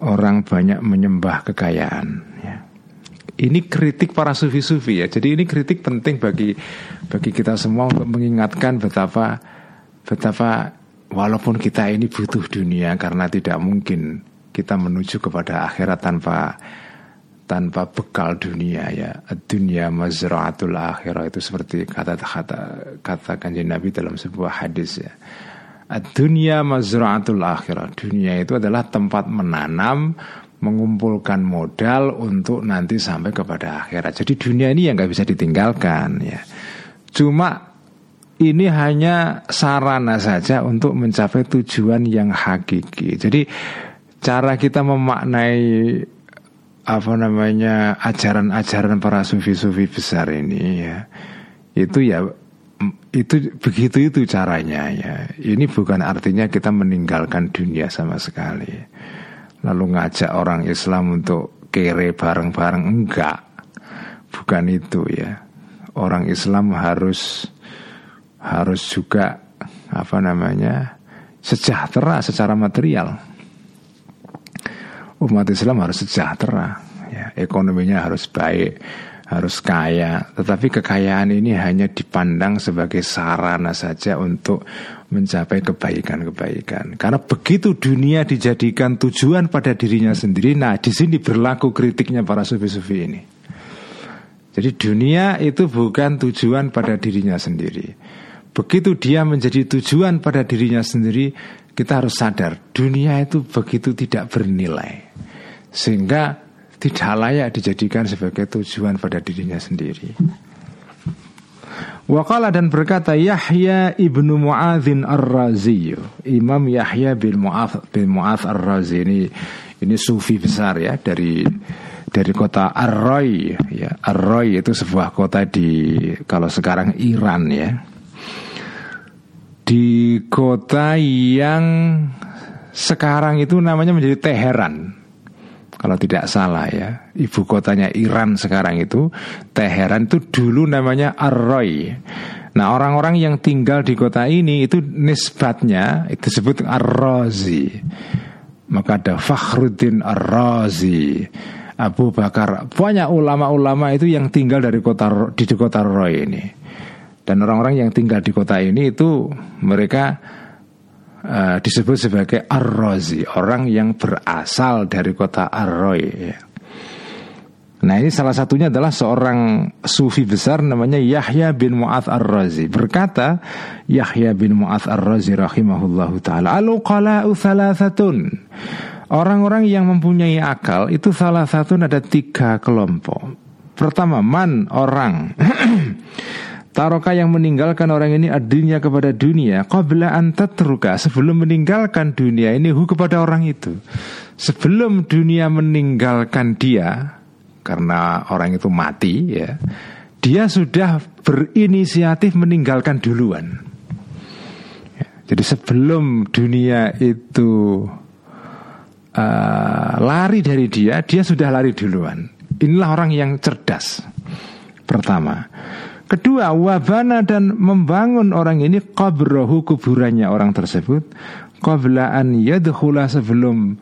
S1: Orang banyak menyembah kekayaan ya. Ini kritik para sufi-sufi ya. Jadi ini kritik penting bagi bagi kita semua untuk mengingatkan betapa betapa walaupun kita ini butuh dunia karena tidak mungkin kita menuju kepada akhirat tanpa tanpa bekal dunia ya. Dunia mazraatul akhirah itu seperti kata kata kata kanjeng Nabi dalam sebuah hadis ya. Dunia mazraatul akhirah. Dunia itu adalah tempat menanam mengumpulkan modal untuk nanti sampai kepada akhirat jadi dunia ini yang nggak bisa ditinggalkan ya cuma ini hanya sarana saja untuk mencapai tujuan yang hakiki. Jadi cara kita memaknai apa namanya ajaran-ajaran para sufi-sufi besar ini ya itu ya itu begitu itu caranya ya. Ini bukan artinya kita meninggalkan dunia sama sekali. Lalu ngajak orang Islam untuk kere bareng-bareng enggak. Bukan itu ya. Orang Islam harus harus juga apa namanya sejahtera secara material. Umat Islam harus sejahtera, ya, ekonominya harus baik, harus kaya. Tetapi kekayaan ini hanya dipandang sebagai sarana saja untuk mencapai kebaikan-kebaikan. Karena begitu dunia dijadikan tujuan pada dirinya sendiri, nah di sini berlaku kritiknya para sufi-sufi ini. Jadi dunia itu bukan tujuan pada dirinya sendiri. Begitu dia menjadi tujuan pada dirinya sendiri, kita harus sadar dunia itu begitu tidak bernilai. sehingga tidak layak dijadikan sebagai tujuan pada dirinya sendiri. Wakala dan berkata Yahya ibnu Muadzin ar-Razi. Imam Yahya bin Mu'adz bin Mu'adz ar-Razi ini ini sufi besar ya dari dari kota Ar-Roy. Ya Ar-Roy itu sebuah kota di kalau sekarang Iran ya. Di kota yang sekarang itu namanya menjadi Teheran kalau tidak salah ya ibu kotanya Iran sekarang itu Teheran itu dulu namanya Arroy. Nah orang-orang yang tinggal di kota ini itu nisbatnya itu disebut Ar-Razi. Maka ada Fakhruddin Ar-Razi Abu Bakar. Banyak ulama-ulama itu yang tinggal dari kota di kota Roy ini. Dan orang-orang yang tinggal di kota ini itu mereka uh, disebut sebagai Ar-Razi, orang yang berasal dari kota Ar-Roy. Ya. Nah ini salah satunya adalah seorang sufi besar namanya Yahya bin Mu'adz Ar-Razi Berkata Yahya bin Mu'adz Ar-Razi rahimahullahu ta'ala Aluqala'u thalathatun Orang-orang yang mempunyai akal itu salah satu ada tiga kelompok Pertama man orang [CLEARS THROAT] Taroka yang meninggalkan orang ini adinya kepada dunia. Qabla antatruka Sebelum meninggalkan dunia ini hu kepada orang itu. Sebelum dunia meninggalkan dia Karena orang itu mati ya Dia sudah berinisiatif meninggalkan duluan. Ya, Jadi sebelum dunia itu uh, Lari dari dia Dia sudah lari duluan. Inilah orang yang cerdas Pertama Kedua, wabana dan membangun orang ini qabrohu kuburannya orang tersebut qablaan sebelum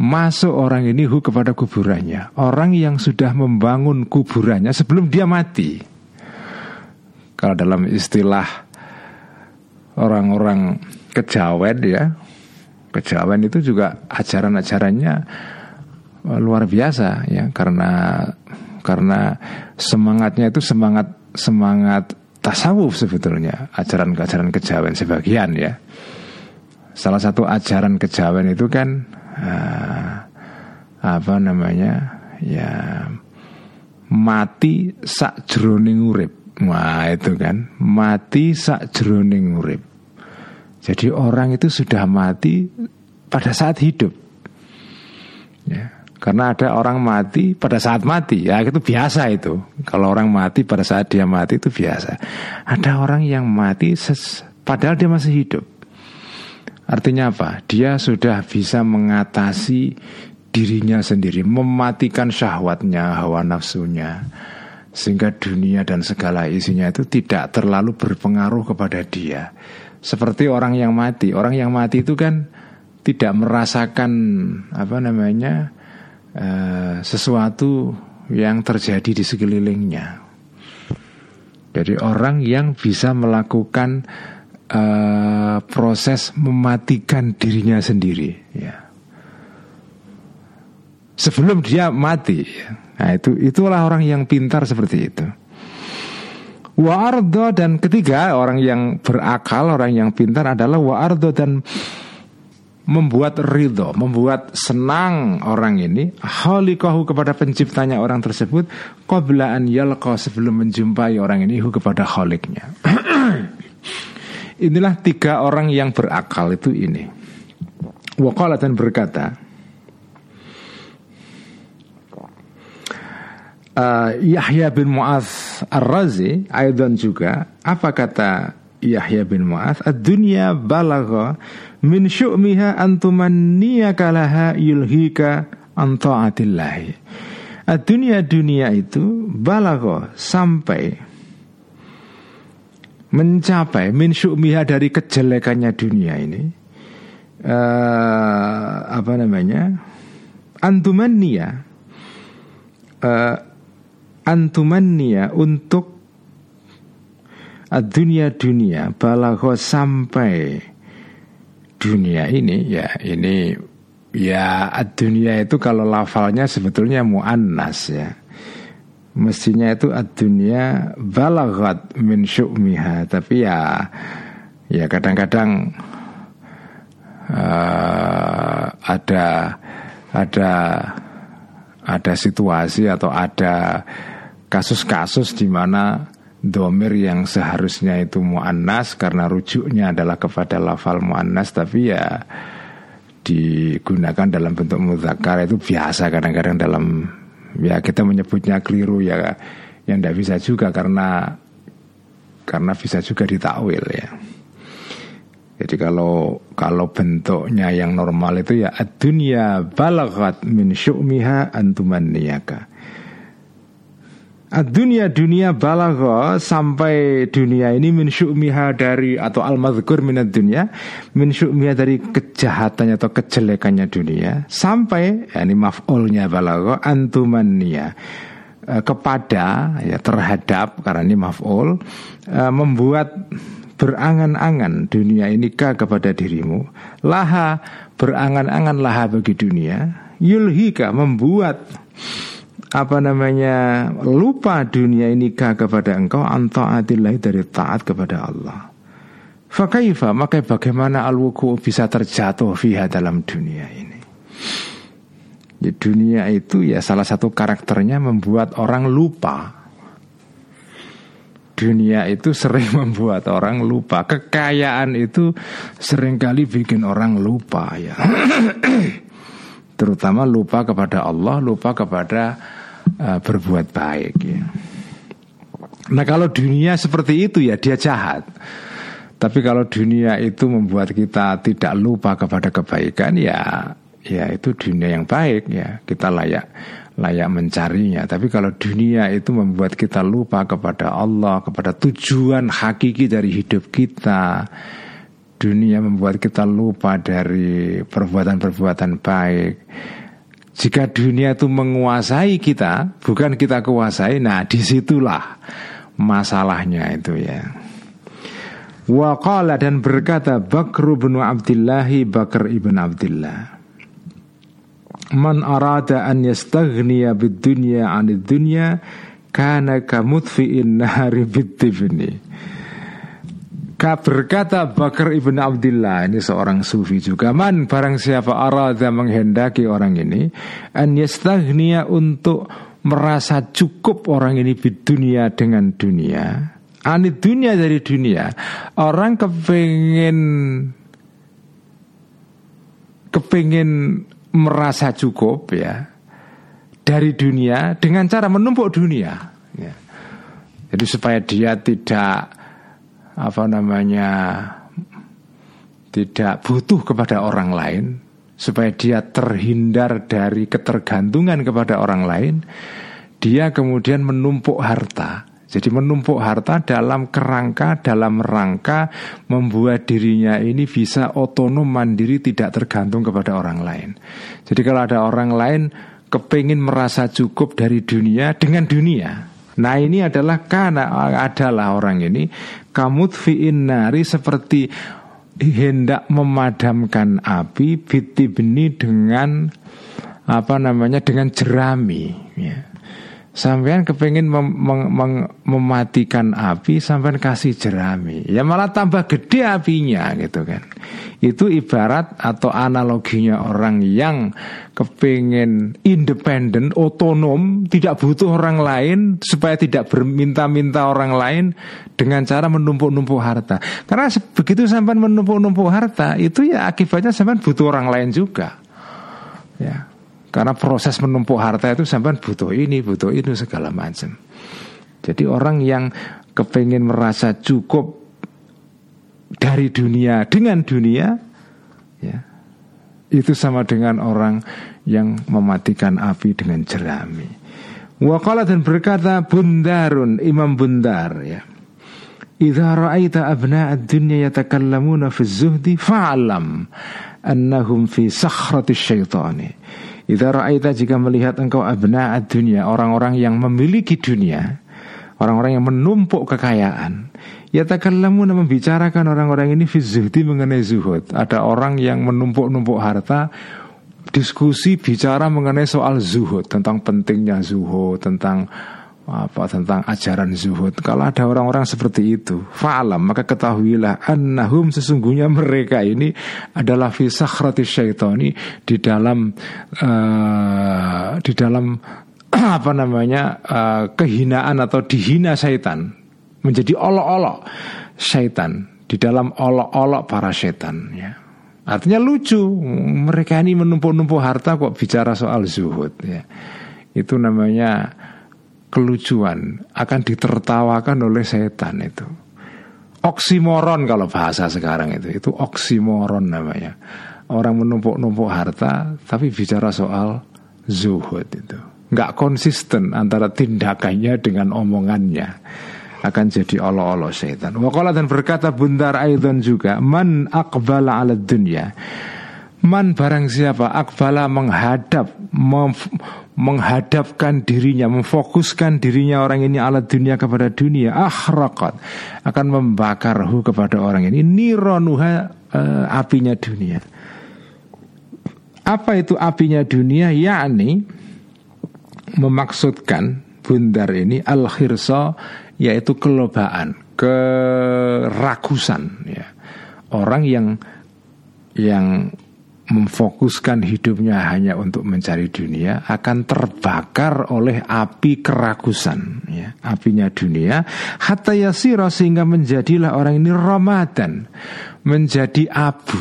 S1: masuk orang ini hu kepada kuburannya. Orang yang sudah membangun kuburannya sebelum dia mati. Kalau dalam istilah orang-orang kejawen ya, kejawen itu juga ajaran-ajarannya luar biasa ya karena karena semangatnya itu semangat semangat tasawuf sebetulnya ajaran-ajaran kejawen sebagian ya. Salah satu ajaran kejawen itu kan uh, apa namanya ya mati sak jroning urip. Wah itu kan mati sak jroning urip. Jadi orang itu sudah mati pada saat hidup. Ya karena ada orang mati pada saat mati, ya itu biasa itu. Kalau orang mati pada saat dia mati itu biasa. Ada orang yang mati ses padahal dia masih hidup. Artinya apa? Dia sudah bisa mengatasi dirinya sendiri, mematikan syahwatnya, hawa nafsunya. Sehingga dunia dan segala isinya itu tidak terlalu berpengaruh kepada dia. Seperti orang yang mati. Orang yang mati itu kan tidak merasakan apa namanya uh, sesuatu yang terjadi di sekelilingnya. Jadi orang yang bisa melakukan uh, proses mematikan dirinya sendiri, ya. Sebelum dia mati, nah itu itulah orang yang pintar seperti itu. Waardo dan ketiga orang yang berakal, orang yang pintar adalah waardo dan membuat ridho, membuat senang orang ini halikahu kepada penciptanya orang tersebut qabla an yalqa sebelum menjumpai orang ini hu kepada khaliknya. [CLEARS THROAT] Inilah tiga orang yang berakal itu ini. Waqala dan berkata uh, Yahya bin Mu'az Ar-Razi Aidan juga Apa kata Yahya bin Mu'az Ad-dunya balagha min syu'miha antumanniyaka laha yulhika an ta'atillahi. Dunia dunia itu balago sampai mencapai min syu'miha dari kejelekannya dunia ini uh, apa namanya antumannia uh, antumannia untuk dunia dunia balago sampai dunia ini ya ini ya dunia itu kalau lafalnya sebetulnya muannas ya. Mestinya itu dunia balagat min syu'miha tapi ya ya kadang-kadang uh, ada ada ada situasi atau ada kasus-kasus di mana domir yang seharusnya itu muannas karena rujuknya adalah kepada lafal muannas tapi ya digunakan dalam bentuk muzakkar itu biasa kadang-kadang dalam ya kita menyebutnya keliru ya yang tidak bisa juga karena karena bisa juga ditakwil ya. Jadi kalau kalau bentuknya yang normal itu ya dunia balagat min syu'miha antumanniyaka. Dunia dunia balagha sampai dunia ini min dari atau al madhkur minat dunia min dari kejahatannya atau kejelekannya dunia sampai ya ini maf'ulnya balagha antumania e, kepada ya terhadap karena ini maf'ul e, membuat berangan-angan dunia ini ka kepada dirimu. Laha berangan-angan laha bagi dunia. Yulhika membuat apa namanya lupa dunia ini kepada engkau antaatillah dari taat kepada Allah. Fakaifa maka bagaimana al bisa terjatuh fiha dalam dunia ini. Ya, dunia itu ya salah satu karakternya membuat orang lupa. Dunia itu sering [LAUGHS] membuat orang lupa. Kekayaan itu sering kali bikin orang lupa ya. [CLEARS THROAT] Terutama lupa kepada Allah, lupa kepada uh, berbuat baik ya. Nah kalau dunia seperti itu ya dia jahat. Tapi kalau dunia itu membuat kita tidak lupa kepada kebaikan ya ya itu dunia yang baik ya. Kita layak layak mencarinya. Tapi kalau dunia itu membuat kita lupa kepada Allah kepada tujuan hakiki dari hidup kita dunia membuat kita lupa dari perbuatan-perbuatan baik jika dunia itu menguasai kita, bukan kita kuasai, nah di situlah masalahnya itu ya. Waqala dan berkata Bakr bin Abdillahi Bakr ibn Abdillah Man arada an yastaghniya bid dunya anid dunya kana kamutfi'in nahari bid Berkata Bakar ibn Abdullah Ini seorang sufi juga. Man barang siapa arada menghendaki orang ini An yastaghniya untuk merasa cukup orang ini di dunia dengan dunia. Anit dunia dari dunia. Orang kepengen Kepengen merasa cukup ya Dari dunia dengan cara menumpuk dunia ya. Jadi supaya dia tidak apa namanya tidak butuh kepada orang lain supaya dia terhindar dari ketergantungan kepada orang lain dia kemudian menumpuk harta. Jadi menumpuk harta dalam kerangka dalam rangka membuat dirinya ini bisa otonom mandiri tidak tergantung kepada orang lain. Jadi kalau ada orang lain kepingin merasa cukup dari dunia dengan dunia Nah ini adalah karena adalah orang ini kamut fiin nari seperti hendak memadamkan api bitibni dengan apa namanya dengan jerami ya. Sampean kepengen mem mem mem mematikan api sampean kasih jerami. Ya malah tambah gede apinya gitu kan. Itu ibarat atau analoginya orang yang kepengen independen, otonom Tidak butuh orang lain supaya tidak berminta-minta orang lain Dengan cara menumpuk-numpuk harta. Karena begitu sampean menumpuk-numpuk harta Itu ya akibatnya sampean butuh orang lain juga. Ya karena proses menumpuk harta itu sampai butuh ini, butuh itu segala macam. Jadi orang yang kepengen merasa cukup dari dunia dengan dunia, ya itu sama dengan orang yang mematikan api dengan jerami. Wakala dan berkata Bundarun Imam Bundar ya. Idza ra'aita abna'ad dunya yatakallamuna fi zuhdi fa'lam annahum fi sakhrati syaitani. Idza ra'aita jika melihat engkau abna dunia orang-orang yang memiliki dunia, orang-orang yang menumpuk kekayaan, ya takallamu membicarakan orang-orang ini fi zuhdi mengenai zuhud. Ada orang yang menumpuk-numpuk harta, diskusi bicara mengenai soal zuhud, tentang pentingnya zuhud, tentang apa tentang ajaran zuhud. Kalau ada orang-orang seperti itu, fa'alam maka ketahuilah annahum sesungguhnya mereka ini adalah fi sakhrati syaitani di dalam uh, di dalam [CLEARS THROAT] apa namanya uh, kehinaan atau dihina syaitan menjadi olok-olok syaitan di dalam olok-olok para syaitan ya. Artinya lucu mereka ini menumpuk-numpuk harta kok bicara soal zuhud ya. Itu namanya kelucuan akan ditertawakan oleh setan itu. Oksimoron kalau bahasa sekarang itu, itu oksimoron namanya. Orang menumpuk-numpuk harta tapi bicara soal zuhud itu. Nggak konsisten antara tindakannya dengan omongannya. Akan jadi olo-olo setan. Wakala dan berkata bundar Aidon juga, man akbala ala dunia. Man barang siapa akbala menghadap menghadapkan dirinya, memfokuskan dirinya orang ini alat dunia kepada dunia, akhraqat akan membakar hu kepada orang ini nironuha uh, apinya dunia. Apa itu apinya dunia? Yakni memaksudkan bundar ini al khirsa yaitu kelobaan, kerakusan ya. Orang yang yang memfokuskan hidupnya hanya untuk mencari dunia akan terbakar oleh api keragusan ya, apinya dunia. Hatta yasira sehingga menjadilah orang ini ramadan menjadi abu.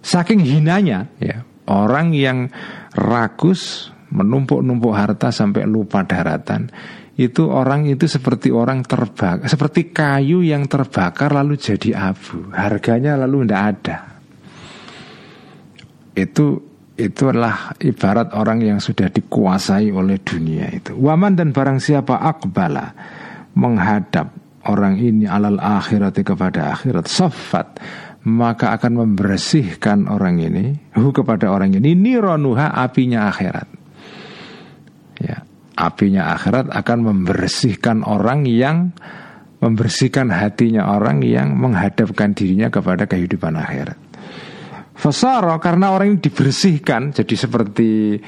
S1: Saking hinanya ya orang yang rakus menumpuk-numpuk harta sampai lupa daratan itu orang itu seperti orang terbakar seperti kayu yang terbakar lalu jadi abu. Harganya lalu tidak ada itu itu adalah ibarat orang yang sudah dikuasai oleh dunia itu. Waman dan barang siapa akbala menghadap orang ini alal akhirat kepada akhirat safat maka akan membersihkan orang ini hu kepada orang ini nironuha apinya akhirat. Ya, apinya akhirat akan membersihkan orang yang membersihkan hatinya orang yang menghadapkan dirinya kepada kehidupan akhirat. Fasara karena orang ini dibersihkan jadi seperti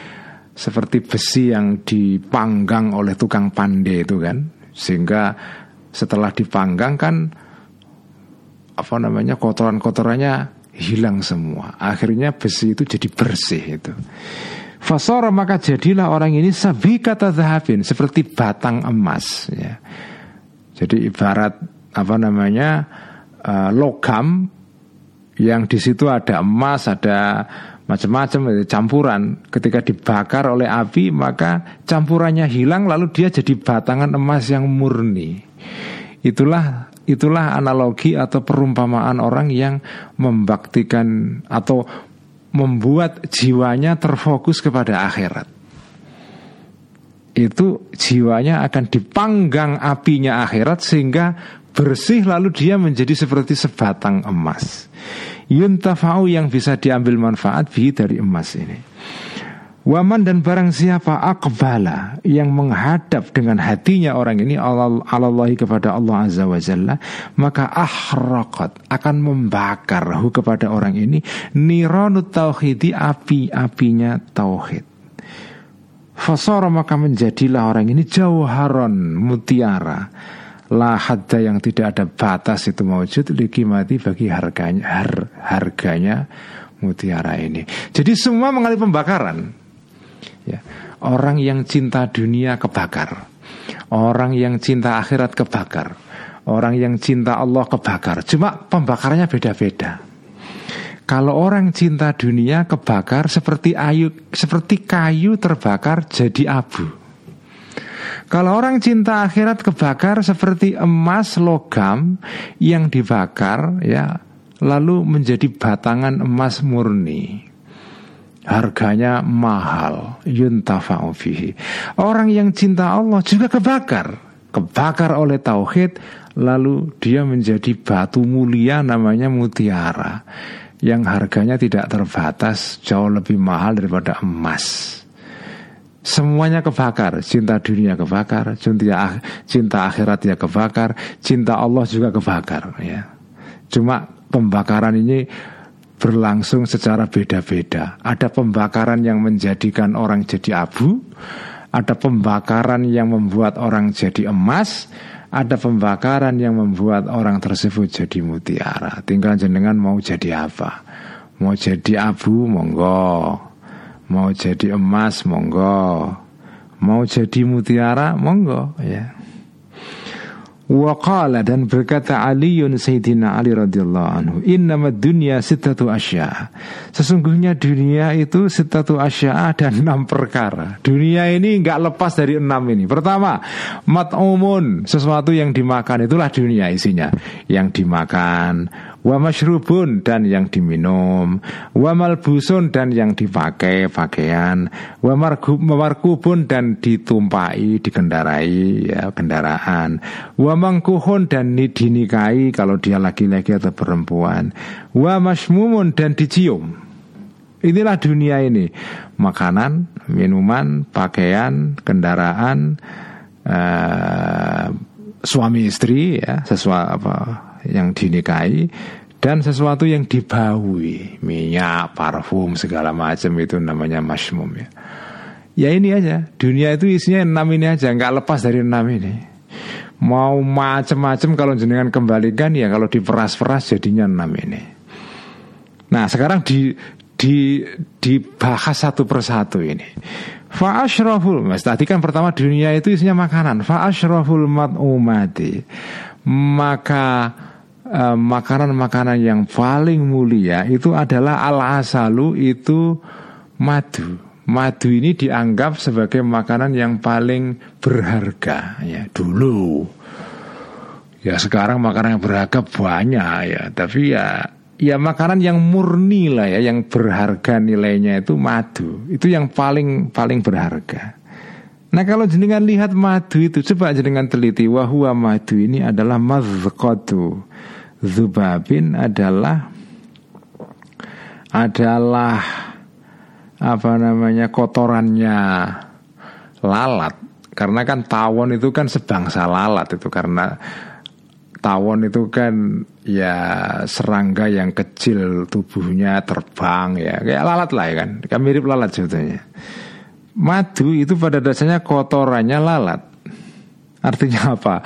S1: seperti besi yang dipanggang oleh tukang pandai itu kan. Sehingga setelah dipanggang kan apa namanya kotoran-kotorannya hilang semua. Akhirnya besi itu jadi bersih itu. Fasara maka jadilah orang ini sabi kata zahabin seperti batang emas ya. Jadi ibarat apa namanya uh, logam yang di situ ada emas, ada macam-macam campuran. Ketika dibakar oleh api, maka campurannya hilang, lalu dia jadi batangan emas yang murni. Itulah itulah analogi atau perumpamaan orang yang membaktikan atau membuat jiwanya terfokus kepada akhirat. Itu jiwanya akan dipanggang apinya akhirat sehingga bersih lalu dia menjadi seperti sebatang emas. Yuntafa'u yang bisa diambil manfaat bi dari emas ini. Waman dan barang siapa akbala yang menghadap dengan hatinya orang ini Allah kepada Allah Azza wa Jalla maka ahraqat akan membakar hu kepada orang ini niranut tauhidi api-apinya tauhid. Fasara maka menjadilah orang ini jauharon mutiara la hadda yang tidak ada batas itu mewujud mati bagi harganya har, harganya mutiara ini. Jadi semua mengalami pembakaran. Ya. Orang yang cinta dunia kebakar. Orang yang cinta akhirat kebakar. Orang yang cinta Allah kebakar. Cuma pembakarannya beda-beda. Kalau orang cinta dunia kebakar seperti ayu seperti kayu terbakar jadi abu. Kalau orang cinta akhirat kebakar seperti emas logam yang dibakar ya lalu menjadi batangan emas murni. Harganya mahal, yuntafa'u fihi. Orang yang cinta Allah juga kebakar, kebakar oleh tauhid lalu dia menjadi batu mulia namanya mutiara yang harganya tidak terbatas jauh lebih mahal daripada emas. Semuanya kebakar Cinta dunia kebakar Cinta, cinta akhirat ya kebakar Cinta Allah juga kebakar ya. Cuma pembakaran ini Berlangsung secara beda-beda Ada pembakaran yang menjadikan orang jadi abu Ada pembakaran yang membuat orang jadi emas, ada pembakaran yang membuat orang tersebut jadi mutiara. Tinggal jenengan mau jadi apa? Mau jadi abu, monggo. Mau jadi emas, monggo. Mau jadi mutiara, monggo, ya. Waqala dan berkata Aliun Sayyidina Ali radhiyallahu anhu Innama dunia sitatu asya. Sesungguhnya dunia itu sitatu asya dan enam perkara. Dunia ini nggak lepas dari enam ini. Pertama Mat'umun Sesuatu yang dimakan. Itulah dunia isinya. Yang dimakan wa mashrubun dan yang diminum, wa malbusun dan yang dipakai pakaian, wa markubun dan ditumpai, dikendarai ya kendaraan, wa mangkuhun dan dinikahi kalau dia laki-laki atau perempuan, wa masmumun dan dicium. Inilah dunia ini. Makanan, minuman, pakaian, kendaraan uh, Suami istri ya Sesuatu apa yang dinikahi dan sesuatu yang dibaui minyak parfum segala macam itu namanya masmum ya. Ya ini aja dunia itu isinya enam ini aja nggak lepas dari enam ini. Mau macam-macam kalau jenengan kembalikan ya kalau diperas-peras jadinya enam ini. Nah sekarang di di dibahas satu persatu ini. Fa'ashraful Mas tadi kan pertama dunia itu isinya makanan. Fa'ashraful mat'umati. Maka Eh, makanan-makanan uh, yang paling mulia itu adalah al-asalu itu madu. Madu ini dianggap sebagai makanan yang paling berharga ya dulu. Ya sekarang makanan yang berharga banyak ya, tapi ya ya makanan yang murni lah ya, yang berharga nilainya itu madu. Itu yang paling paling berharga. Nah kalau jenengan lihat madu itu coba jenengan teliti wahwa madu ini adalah mazqatu Zubabin adalah adalah apa namanya kotorannya lalat. Karena kan tawon itu kan sebangsa lalat itu. Karena tawon itu kan ya serangga yang kecil tubuhnya terbang ya. Kayak lalat lah ya kan. Kan mirip lalat sebetulnya. Madu itu pada dasarnya kotorannya lalat. Artinya apa?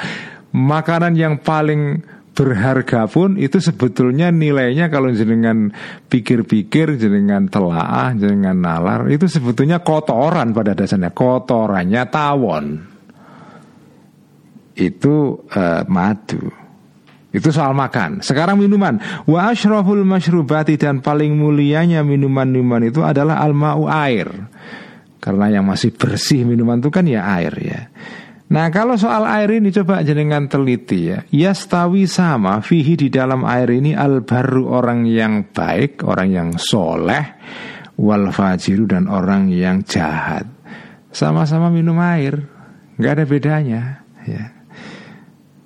S1: Makanan yang paling berharga pun itu sebetulnya nilainya kalau jenengan pikir-pikir, jenengan telaah, jenengan nalar itu sebetulnya kotoran pada dasarnya kotorannya tawon. Itu uh, madu. Itu soal makan. Sekarang minuman. Wa ashraful masyrubati dan paling mulianya minuman-minuman itu adalah al-ma'u air. Karena yang masih bersih minuman itu kan ya air ya. Nah kalau soal air ini coba jenengan teliti ya. Yastawi sama Fihi di dalam air ini Al-baru orang yang baik Orang yang soleh Wal fajiru dan orang yang jahat. Sama-sama minum air Gak ada bedanya ya.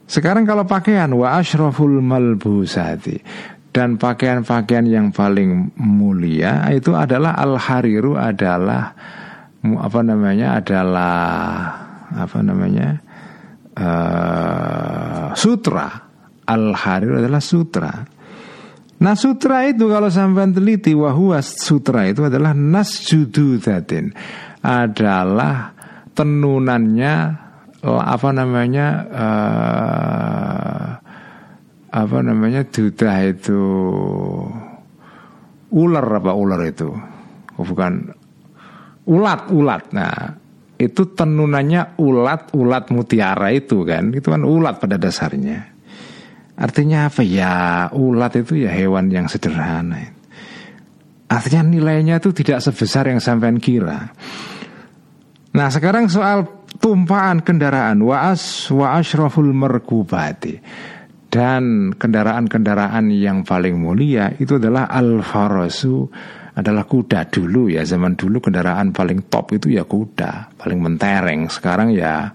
S1: Sekarang kalau pakaian Wa ashraful malbusati. Dan pakaian-pakaian yang paling mulia Itu adalah Al-hariru adalah Apa namanya Adalah apa namanya uh, sutra. Al harir adalah sutra. Nah sutra itu kalau sampai teliti wahwa sutra itu adalah nasjududatin adalah tenunannya apa namanya uh, apa namanya duda itu. Ular apa ular itu? Bukan. Ulat ulat. Nah itu tenunannya ulat-ulat mutiara itu kan. Itu kan ulat pada dasarnya. Artinya apa? Ya ulat itu ya hewan yang sederhana. Artinya nilainya itu tidak sebesar yang sampean kira. Nah sekarang soal tumpahan kendaraan. Waas wa ashraful merkubati. Dan kendaraan-kendaraan yang paling mulia itu adalah al farasu adalah kuda dulu ya. Zaman dulu kendaraan paling top itu ya kuda. Paling mentereng. Sekarang ya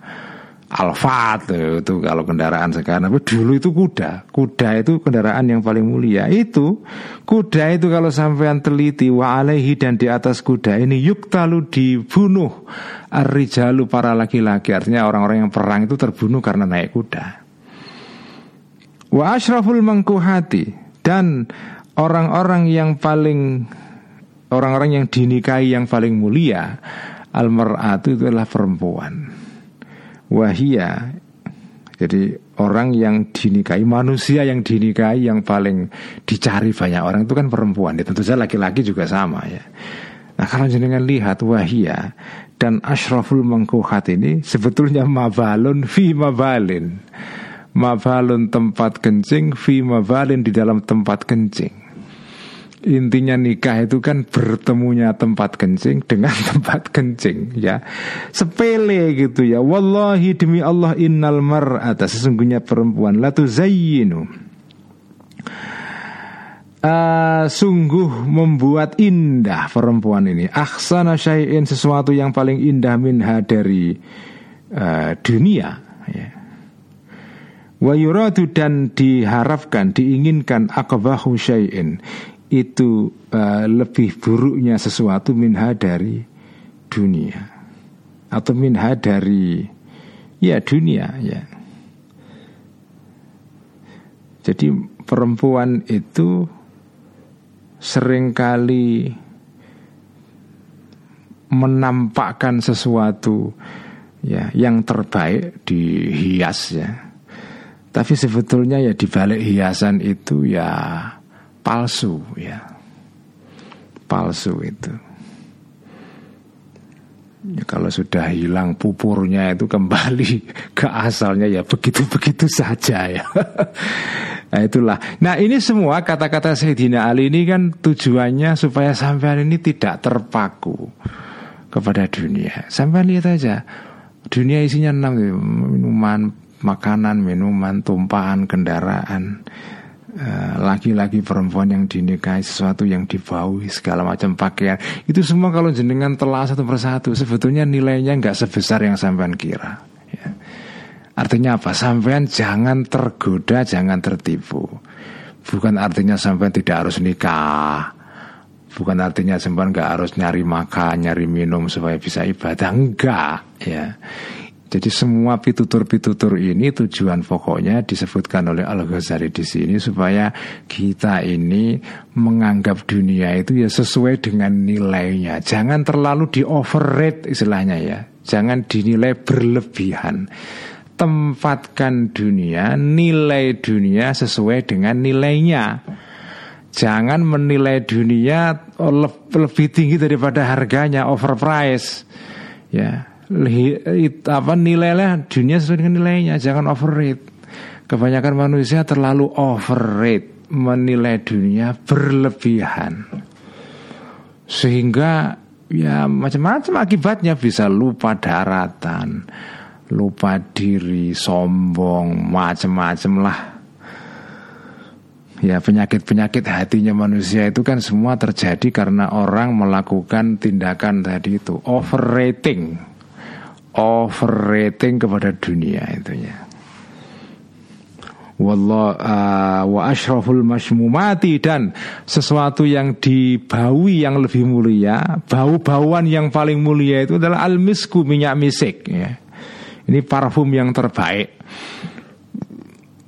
S1: Alphard itu kalau kendaraan sekarang. Tapi dulu itu kuda. Kuda itu kendaraan yang paling mulia. Itu kuda itu kalau sampean teliti wa alaihi dan di atas kuda ini yuk talu dibunuh arrijalu para laki-laki. Artinya orang-orang yang perang itu terbunuh karena naik kuda. Wa ashraful mangkuhati dan orang-orang yang paling orang-orang yang dinikahi yang paling mulia Al-mar'atu itu adalah perempuan. Wahia jadi orang yang dinikahi, manusia yang dinikahi yang paling dicari banyak orang itu kan perempuan. Ya, tentu saja laki-laki juga sama ya. Nah kalau jenengan lihat wahia dan ashraful mengkuhat ini sebetulnya mabalun fi mabalin. Mabalun tempat kencing, fi mabalin di dalam tempat kencing intinya nikah itu kan bertemunya tempat kencing dengan [LAUGHS] tempat kencing ya. Sepele gitu ya. Wallahi demi Allah innal mar'ata sesungguhnya perempuan la tuzayyinu. Uh, sungguh membuat indah perempuan ini. Aksana syai'in sesuatu yang paling indah minha dari uh, dunia ya. Wa yuradu dan diharapkan diinginkan akabahu syai'in itu uh, lebih buruknya sesuatu minha dari dunia atau minha dari ya dunia ya. Jadi perempuan itu sering kali menampakkan sesuatu ya yang terbaik di hias ya. Tapi sebetulnya ya di balik hiasan itu ya palsu ya. Palsu itu. Ya, kalau sudah hilang pupurnya itu kembali [LAUGHS] ke asalnya ya begitu-begitu saja ya. [LAUGHS] Nah itulah. Nah ini semua kata-kata Sayyidina Ali ini kan tujuannya supaya sampean ini tidak terpaku kepada dunia. Sampean lihat aja dunia isinya enam minuman makanan minuman tumpahan kendaraan Eh, laki-laki perempuan yang dinikahi sesuatu yang dibaui segala macam pakaian. Itu semua kalau jenengan telah satu persatu sebetulnya nilainya nggak sebesar yang sampean kira ya. artinya apa? Sampean jangan tergoda jangan tertipu. Bukan artinya sampean tidak harus nikah. Bukan artinya sampean nggak harus nyari makan nyari minum supaya bisa ibadah. Enggak ya jadi semua pitutur-pitutur ini tujuan pokoknya disebutkan oleh Al Ghazali di sini supaya kita ini menganggap dunia itu ya sesuai dengan nilainya. Jangan terlalu di overrate istilahnya ya. Jangan dinilai berlebihan. Tempatkan dunia, nilai dunia sesuai dengan nilainya. Jangan menilai dunia lebih tinggi daripada harganya, overprice. Ya, apa nilainya dunia sesuai dengan nilainya jangan overrate. Kebanyakan manusia terlalu overrate menilai dunia berlebihan. Sehingga ya macam-macam akibatnya. Bisa lupa daratan lupa diri sombong macam-macam lah. Ya penyakit-penyakit hatinya manusia itu kan semua terjadi karena orang melakukan tindakan tadi itu overrating overrating kepada dunia itunya. Wallah uh, wa ashraful masmumati dan sesuatu yang dibaui yang lebih mulia, bau-bauan yang paling mulia itu adalah al-misku minyak misik ya. Ini parfum yang terbaik.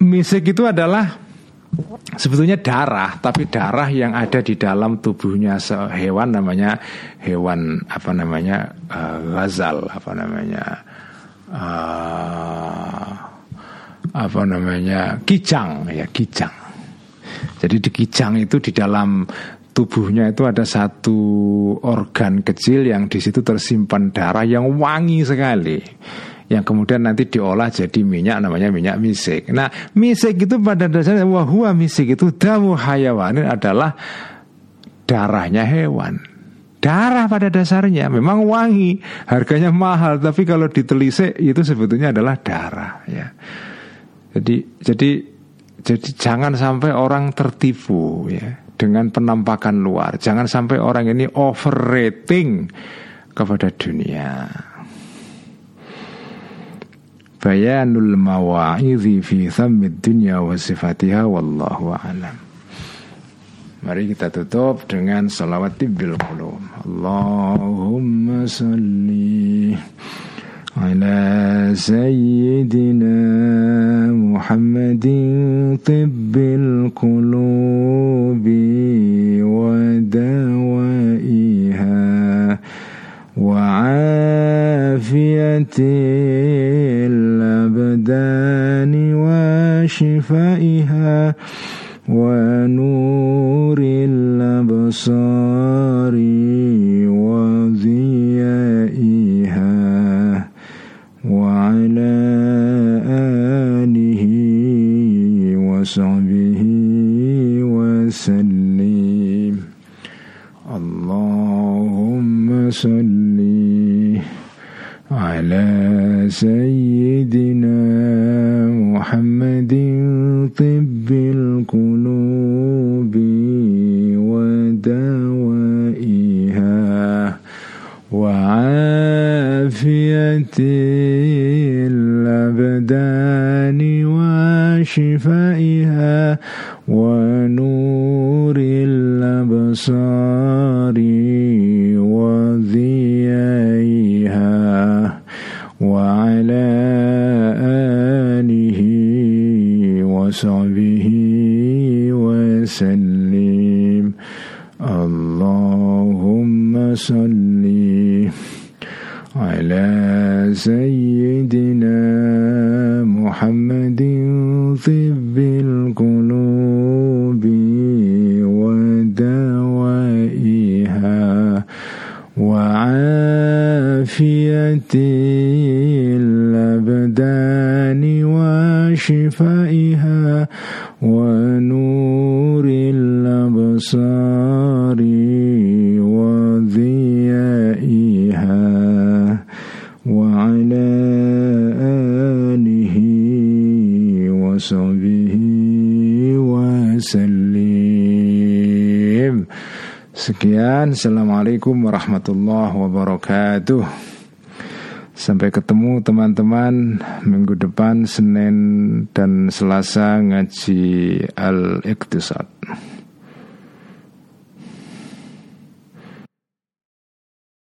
S1: Misik itu adalah sebetulnya darah, tapi darah yang ada di dalam tubuhnya hewan namanya hewan apa namanya uh, ghazal, apa namanya uh, apa namanya kijang ya kijang. Jadi di kijang itu di dalam tubuhnya itu ada satu organ kecil yang di situ tersimpan darah yang wangi sekali yang kemudian nanti diolah jadi minyak namanya minyak misik. Nah, misik itu pada dasarnya wahua misik itu damu hayawanin adalah darahnya hewan. Darah pada dasarnya memang wangi, harganya mahal, tapi kalau ditelisik itu sebetulnya adalah darah ya. Jadi jadi jadi jangan sampai orang tertipu ya dengan penampakan luar. Jangan sampai orang ini overrating kepada dunia bayanul mawa'idhi fi thammid dunya wa sifatiha wallahu alam. Mari kita tutup dengan salawat tibbil qulub. Allahumma salli على سيدنا محمد طب القلوب ودوائها وعافيته شفائها ونور الأبصار. Son, Dan Assalamualaikum warahmatullahi wabarakatuh. Sampai ketemu teman-teman minggu depan Senin dan Selasa ngaji Al-Iqtisad.